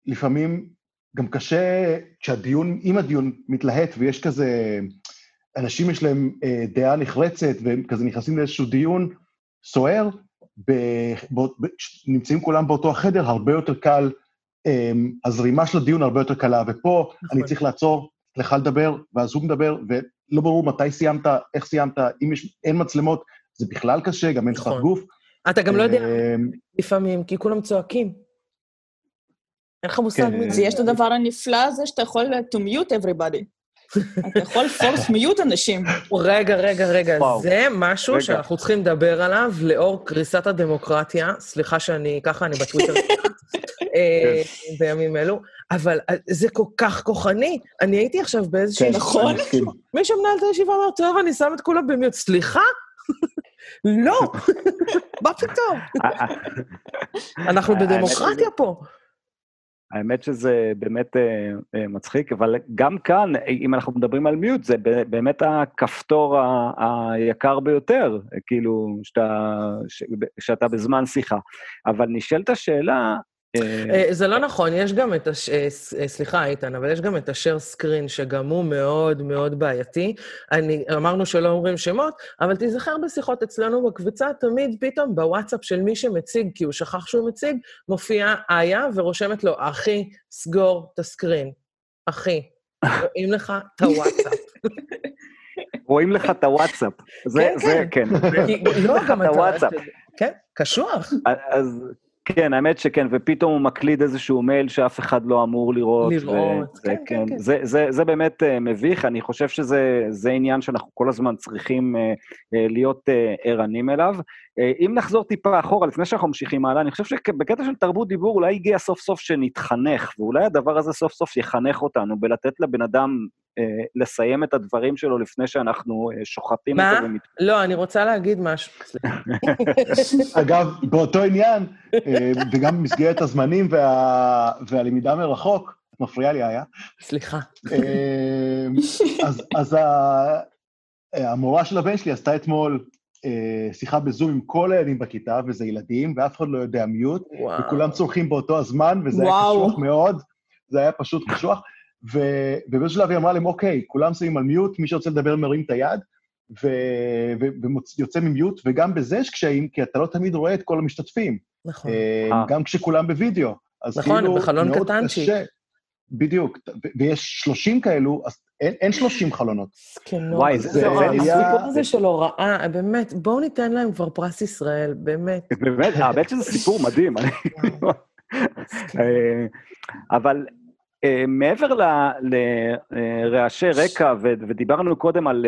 לפעמים גם קשה כשהדיון, אם הדיון מתלהט ויש כזה, אנשים יש להם אה, דעה נחרצת והם כזה נכנסים לאיזשהו דיון סוער, ב- בא- ב- נמצאים כולם באותו החדר, הרבה יותר קל, אה, הזרימה של הדיון הרבה יותר קלה, ופה אני צריך לעצור, לך לדבר, ואז הוא מדבר, ולא ברור מתי סיימת, איך סיימת, אם יש, אין מצלמות, זה בכלל קשה, גם אין שפת נכון. גוף. אתה גם לא יודע אה, לפעמים, כי כולם צועקים. אין לך מושג כן, מי אז זה. יש את הדבר הנפלא הזה שאתה יכול to mute everybody. אתה יכול force mute אנשים. רגע, רגע, רגע, וואו. זה משהו רגע. שאנחנו צריכים לדבר עליו לאור קריסת הדמוקרטיה. סליחה שאני, ככה אני בטוויטר אה, בימים אלו, אבל אה, זה כל כך כוחני. אני הייתי עכשיו באיזושהי... כן, נכון. מי שמנהל את הישיבה אומר, טוב, אני שם את כולם במיוט. סליחה? לא, מה פתאום? אנחנו האמת בדמוקרטיה פה. האמת שזה באמת אה, אה, מצחיק, אבל גם כאן, אם אנחנו מדברים על מיוט, זה באמת הכפתור היקר ביותר, כאילו, שאתה, בזמן שיחה. אבל נשאלת השאלה, זה לא נכון, יש גם את הש... אה, אה, סליחה, איתן, אבל יש גם את השאר סקרין, שגם הוא מאוד מאוד בעייתי. אני, אמרנו שלא אומרים שמות, אבל תיזכר בשיחות אצלנו בקבוצה, תמיד פתאום בוואטסאפ של מי שמציג, כי הוא שכח שהוא מציג, מופיעה איה ורושמת לו, אחי, סגור את הסקרין. אחי, רואים לך את הוואטסאפ. רואים לך את הוואטסאפ. זה, כן, זה, כן. כי- לא, גם את. הוואטסאפ. כן, קשוח. אז כן, האמת שכן, ופתאום הוא מקליד איזשהו מייל שאף אחד לא אמור לראות. לראות, וזה, כן, כן, כן. זה, זה, זה באמת uh, מביך, אני חושב שזה זה עניין שאנחנו כל הזמן צריכים uh, uh, להיות uh, ערנים אליו. Uh, אם נחזור טיפה אחורה, לפני שאנחנו ממשיכים הלאה, אני חושב שבקטע של תרבות דיבור אולי הגיע סוף סוף שנתחנך, ואולי הדבר הזה סוף סוף יחנך אותנו בלתת לבן אדם uh, לסיים את הדברים שלו לפני שאנחנו uh, שוחטים מה? אותו. ומת... לא, אני רוצה להגיד משהו. אגב, באותו עניין, אה, וגם במסגרת הזמנים וה- והלמידה מרחוק, את מפריעה לי, איה, סליחה. אה, אז, אז ה- המורה של הבן שלי עשתה אתמול אה, שיחה בזום עם כל הילדים בכיתה, וזה ילדים, ואף אחד לא יודע מיוט, וואו. וכולם צורכים באותו הזמן, וזה היה וואו. קשוח מאוד, זה היה פשוט קשוח. ו- ובאיזשהו שלב היא אמרה להם, אוקיי, כולם שמים על מיוט, מי שרוצה לדבר מרים את היד, ויוצא ממיוט, וגם בזה יש קשיים, כי אתה לא תמיד רואה את כל המשתתפים, נכון. אה, אה. גם כשכולם בווידאו. אז נכון, כאילו, בחלון קטנצ'יק. קשה. בדיוק, ו- ויש 30 כאלו, אז אין, אין 30 חלונות. זקנות. וואי, זה, זה, לא זה, זה הסיפור הזה של הוראה, באמת, בואו ניתן להם כבר פרס ישראל, באמת. באמת, אה, האמת שזה סיפור מדהים. אה, אבל אה, מעבר לרעשי רקע, ודיברנו קודם על,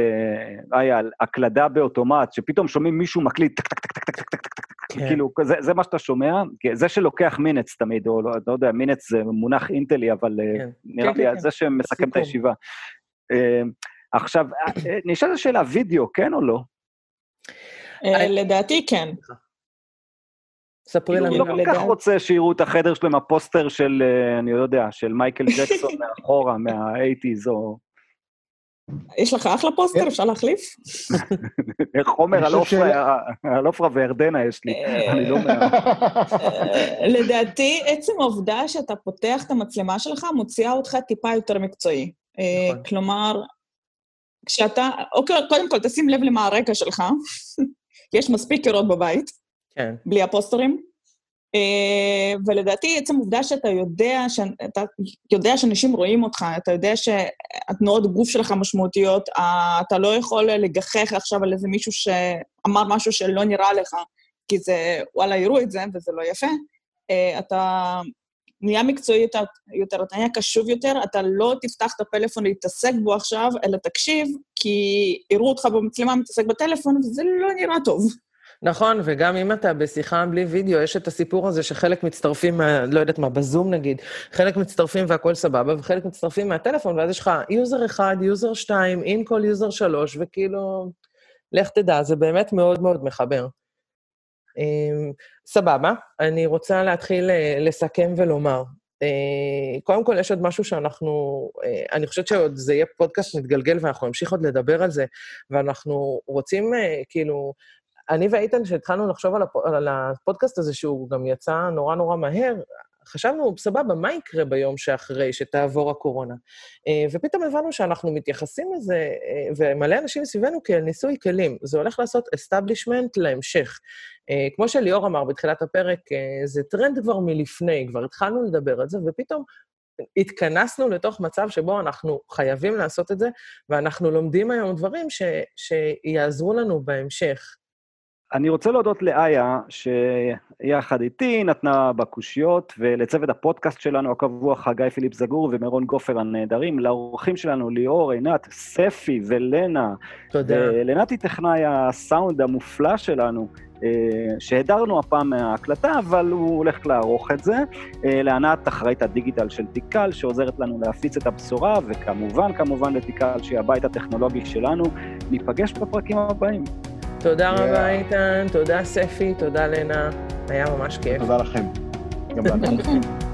היי, על הקלדה באוטומט, שפתאום שומעים מישהו מקליט טק, טק, טק, טק, טק, טק, טק, כן. כאילו, זה, זה מה שאתה שומע, זה שלוקח מינץ תמיד, או לא, לא יודע, מינץ זה מונח אינטלי, אבל כן. נראה כן, לי, כן. זה כן. שמסכם את הישיבה. אה, עכשיו, אה, נשאלת השאלה, וידאו, כן או לא? אה, לדעתי כן. ספרי כאילו, לנו. הוא לא כל כך. רוצה שיראו את החדר שלו עם הפוסטר של, אה, אני לא יודע, של מייקל ג'קסון מאחורה, מה-80's, או יש לך אחלה פוסטר, אפשר להחליף? חומר אני על עופרה וירדנה יש לי, אה, אני לא מה... אה, לדעתי, עצם העובדה שאתה פותח את המצלמה שלך מוציאה אותך טיפה יותר מקצועי. אה, נכון. כלומר, כשאתה, אוקיי, קודם כל תשים לב למה הרקע שלך, יש מספיק קירות בבית, כן. בלי הפוסטרים. אה, ולדעתי, עצם העובדה שאתה יודע, שאתה יודע שאנשים רואים אותך, אתה יודע שהתנועות גוף שלך משמעותיות, אה, אתה לא יכול לגחך עכשיו על איזה מישהו שאמר משהו שלא נראה לך, כי זה, וואלה, יראו את זה וזה לא יפה. אה, אתה נהיה מקצועי יותר, יותר, אתה נהיה קשוב יותר, אתה לא תפתח את הפלאפון להתעסק בו עכשיו, אלא תקשיב, כי יראו אותך במצלמה מתעסק בטלפון, וזה לא נראה טוב. נכון, וגם אם אתה בשיחה בלי וידאו, יש את הסיפור הזה שחלק מצטרפים, לא יודעת מה, בזום נגיד, חלק מצטרפים והכול סבבה, וחלק מצטרפים מהטלפון, ואז יש לך user אחד, user שתיים, אין כל user שלוש, וכאילו, לך תדע, זה באמת מאוד מאוד מחבר. אמ, סבבה, אני רוצה להתחיל אה, לסכם ולומר. אה, קודם כל, יש עוד משהו שאנחנו, אה, אני חושבת שעוד זה יהיה פודקאסט מתגלגל ואנחנו נמשיך עוד לדבר על זה, ואנחנו רוצים, כאילו, אני ואיתן, כשהתחלנו לחשוב. על הפודקאסט הזה, שהוא גם יצא נורא נורא מהר, חשבנו, סבבה, מה יקרה ביום שאחרי שתעבור הקורונה? אה, ופתאום הבנו שאנחנו מתייחסים לזה, אה, ומלא אנשים מסביבנו, כאל ניסוי כלים. זה הולך לעשות establishment להמשך. אה, כמו שליאור אמר בתחילת הפרק, זה טרנד כבר מלפני, כבר התחלנו לדבר על זה, ופתאום התכנסנו לתוך מצב שבו אנחנו חייבים לעשות את זה, ואנחנו לומדים היום דברים ש... שיעזרו לנו בהמשך. אני רוצה להודות לאיה, שיחד איתי נתנה בקושיות, ולצוות הפודקאסט שלנו הקבוע, חגי פיליפ זגור ומירון גופר הנהדרים, לאורחים שלנו, ליאור, עינת, ספי ולנה. תודה. ולנתי טכנאי הסאונד המופלא שלנו, אה, שהדרנו הפעם מההקלטה, אבל הוא הולך לערוך את זה. אה, לענת, אחראית הדיגיטל של תיקל, שעוזרת לנו להפיץ את הבשורה, וכמובן, כמובן לתיקל, שהיא הבית הטכנולוגי שלנו. ניפגש בפרקים הבאים. תודה Yeah. רבה, איתן, תודה ספי, תודה לנה, היה ממש כיף. תודה לכם. גם לנו.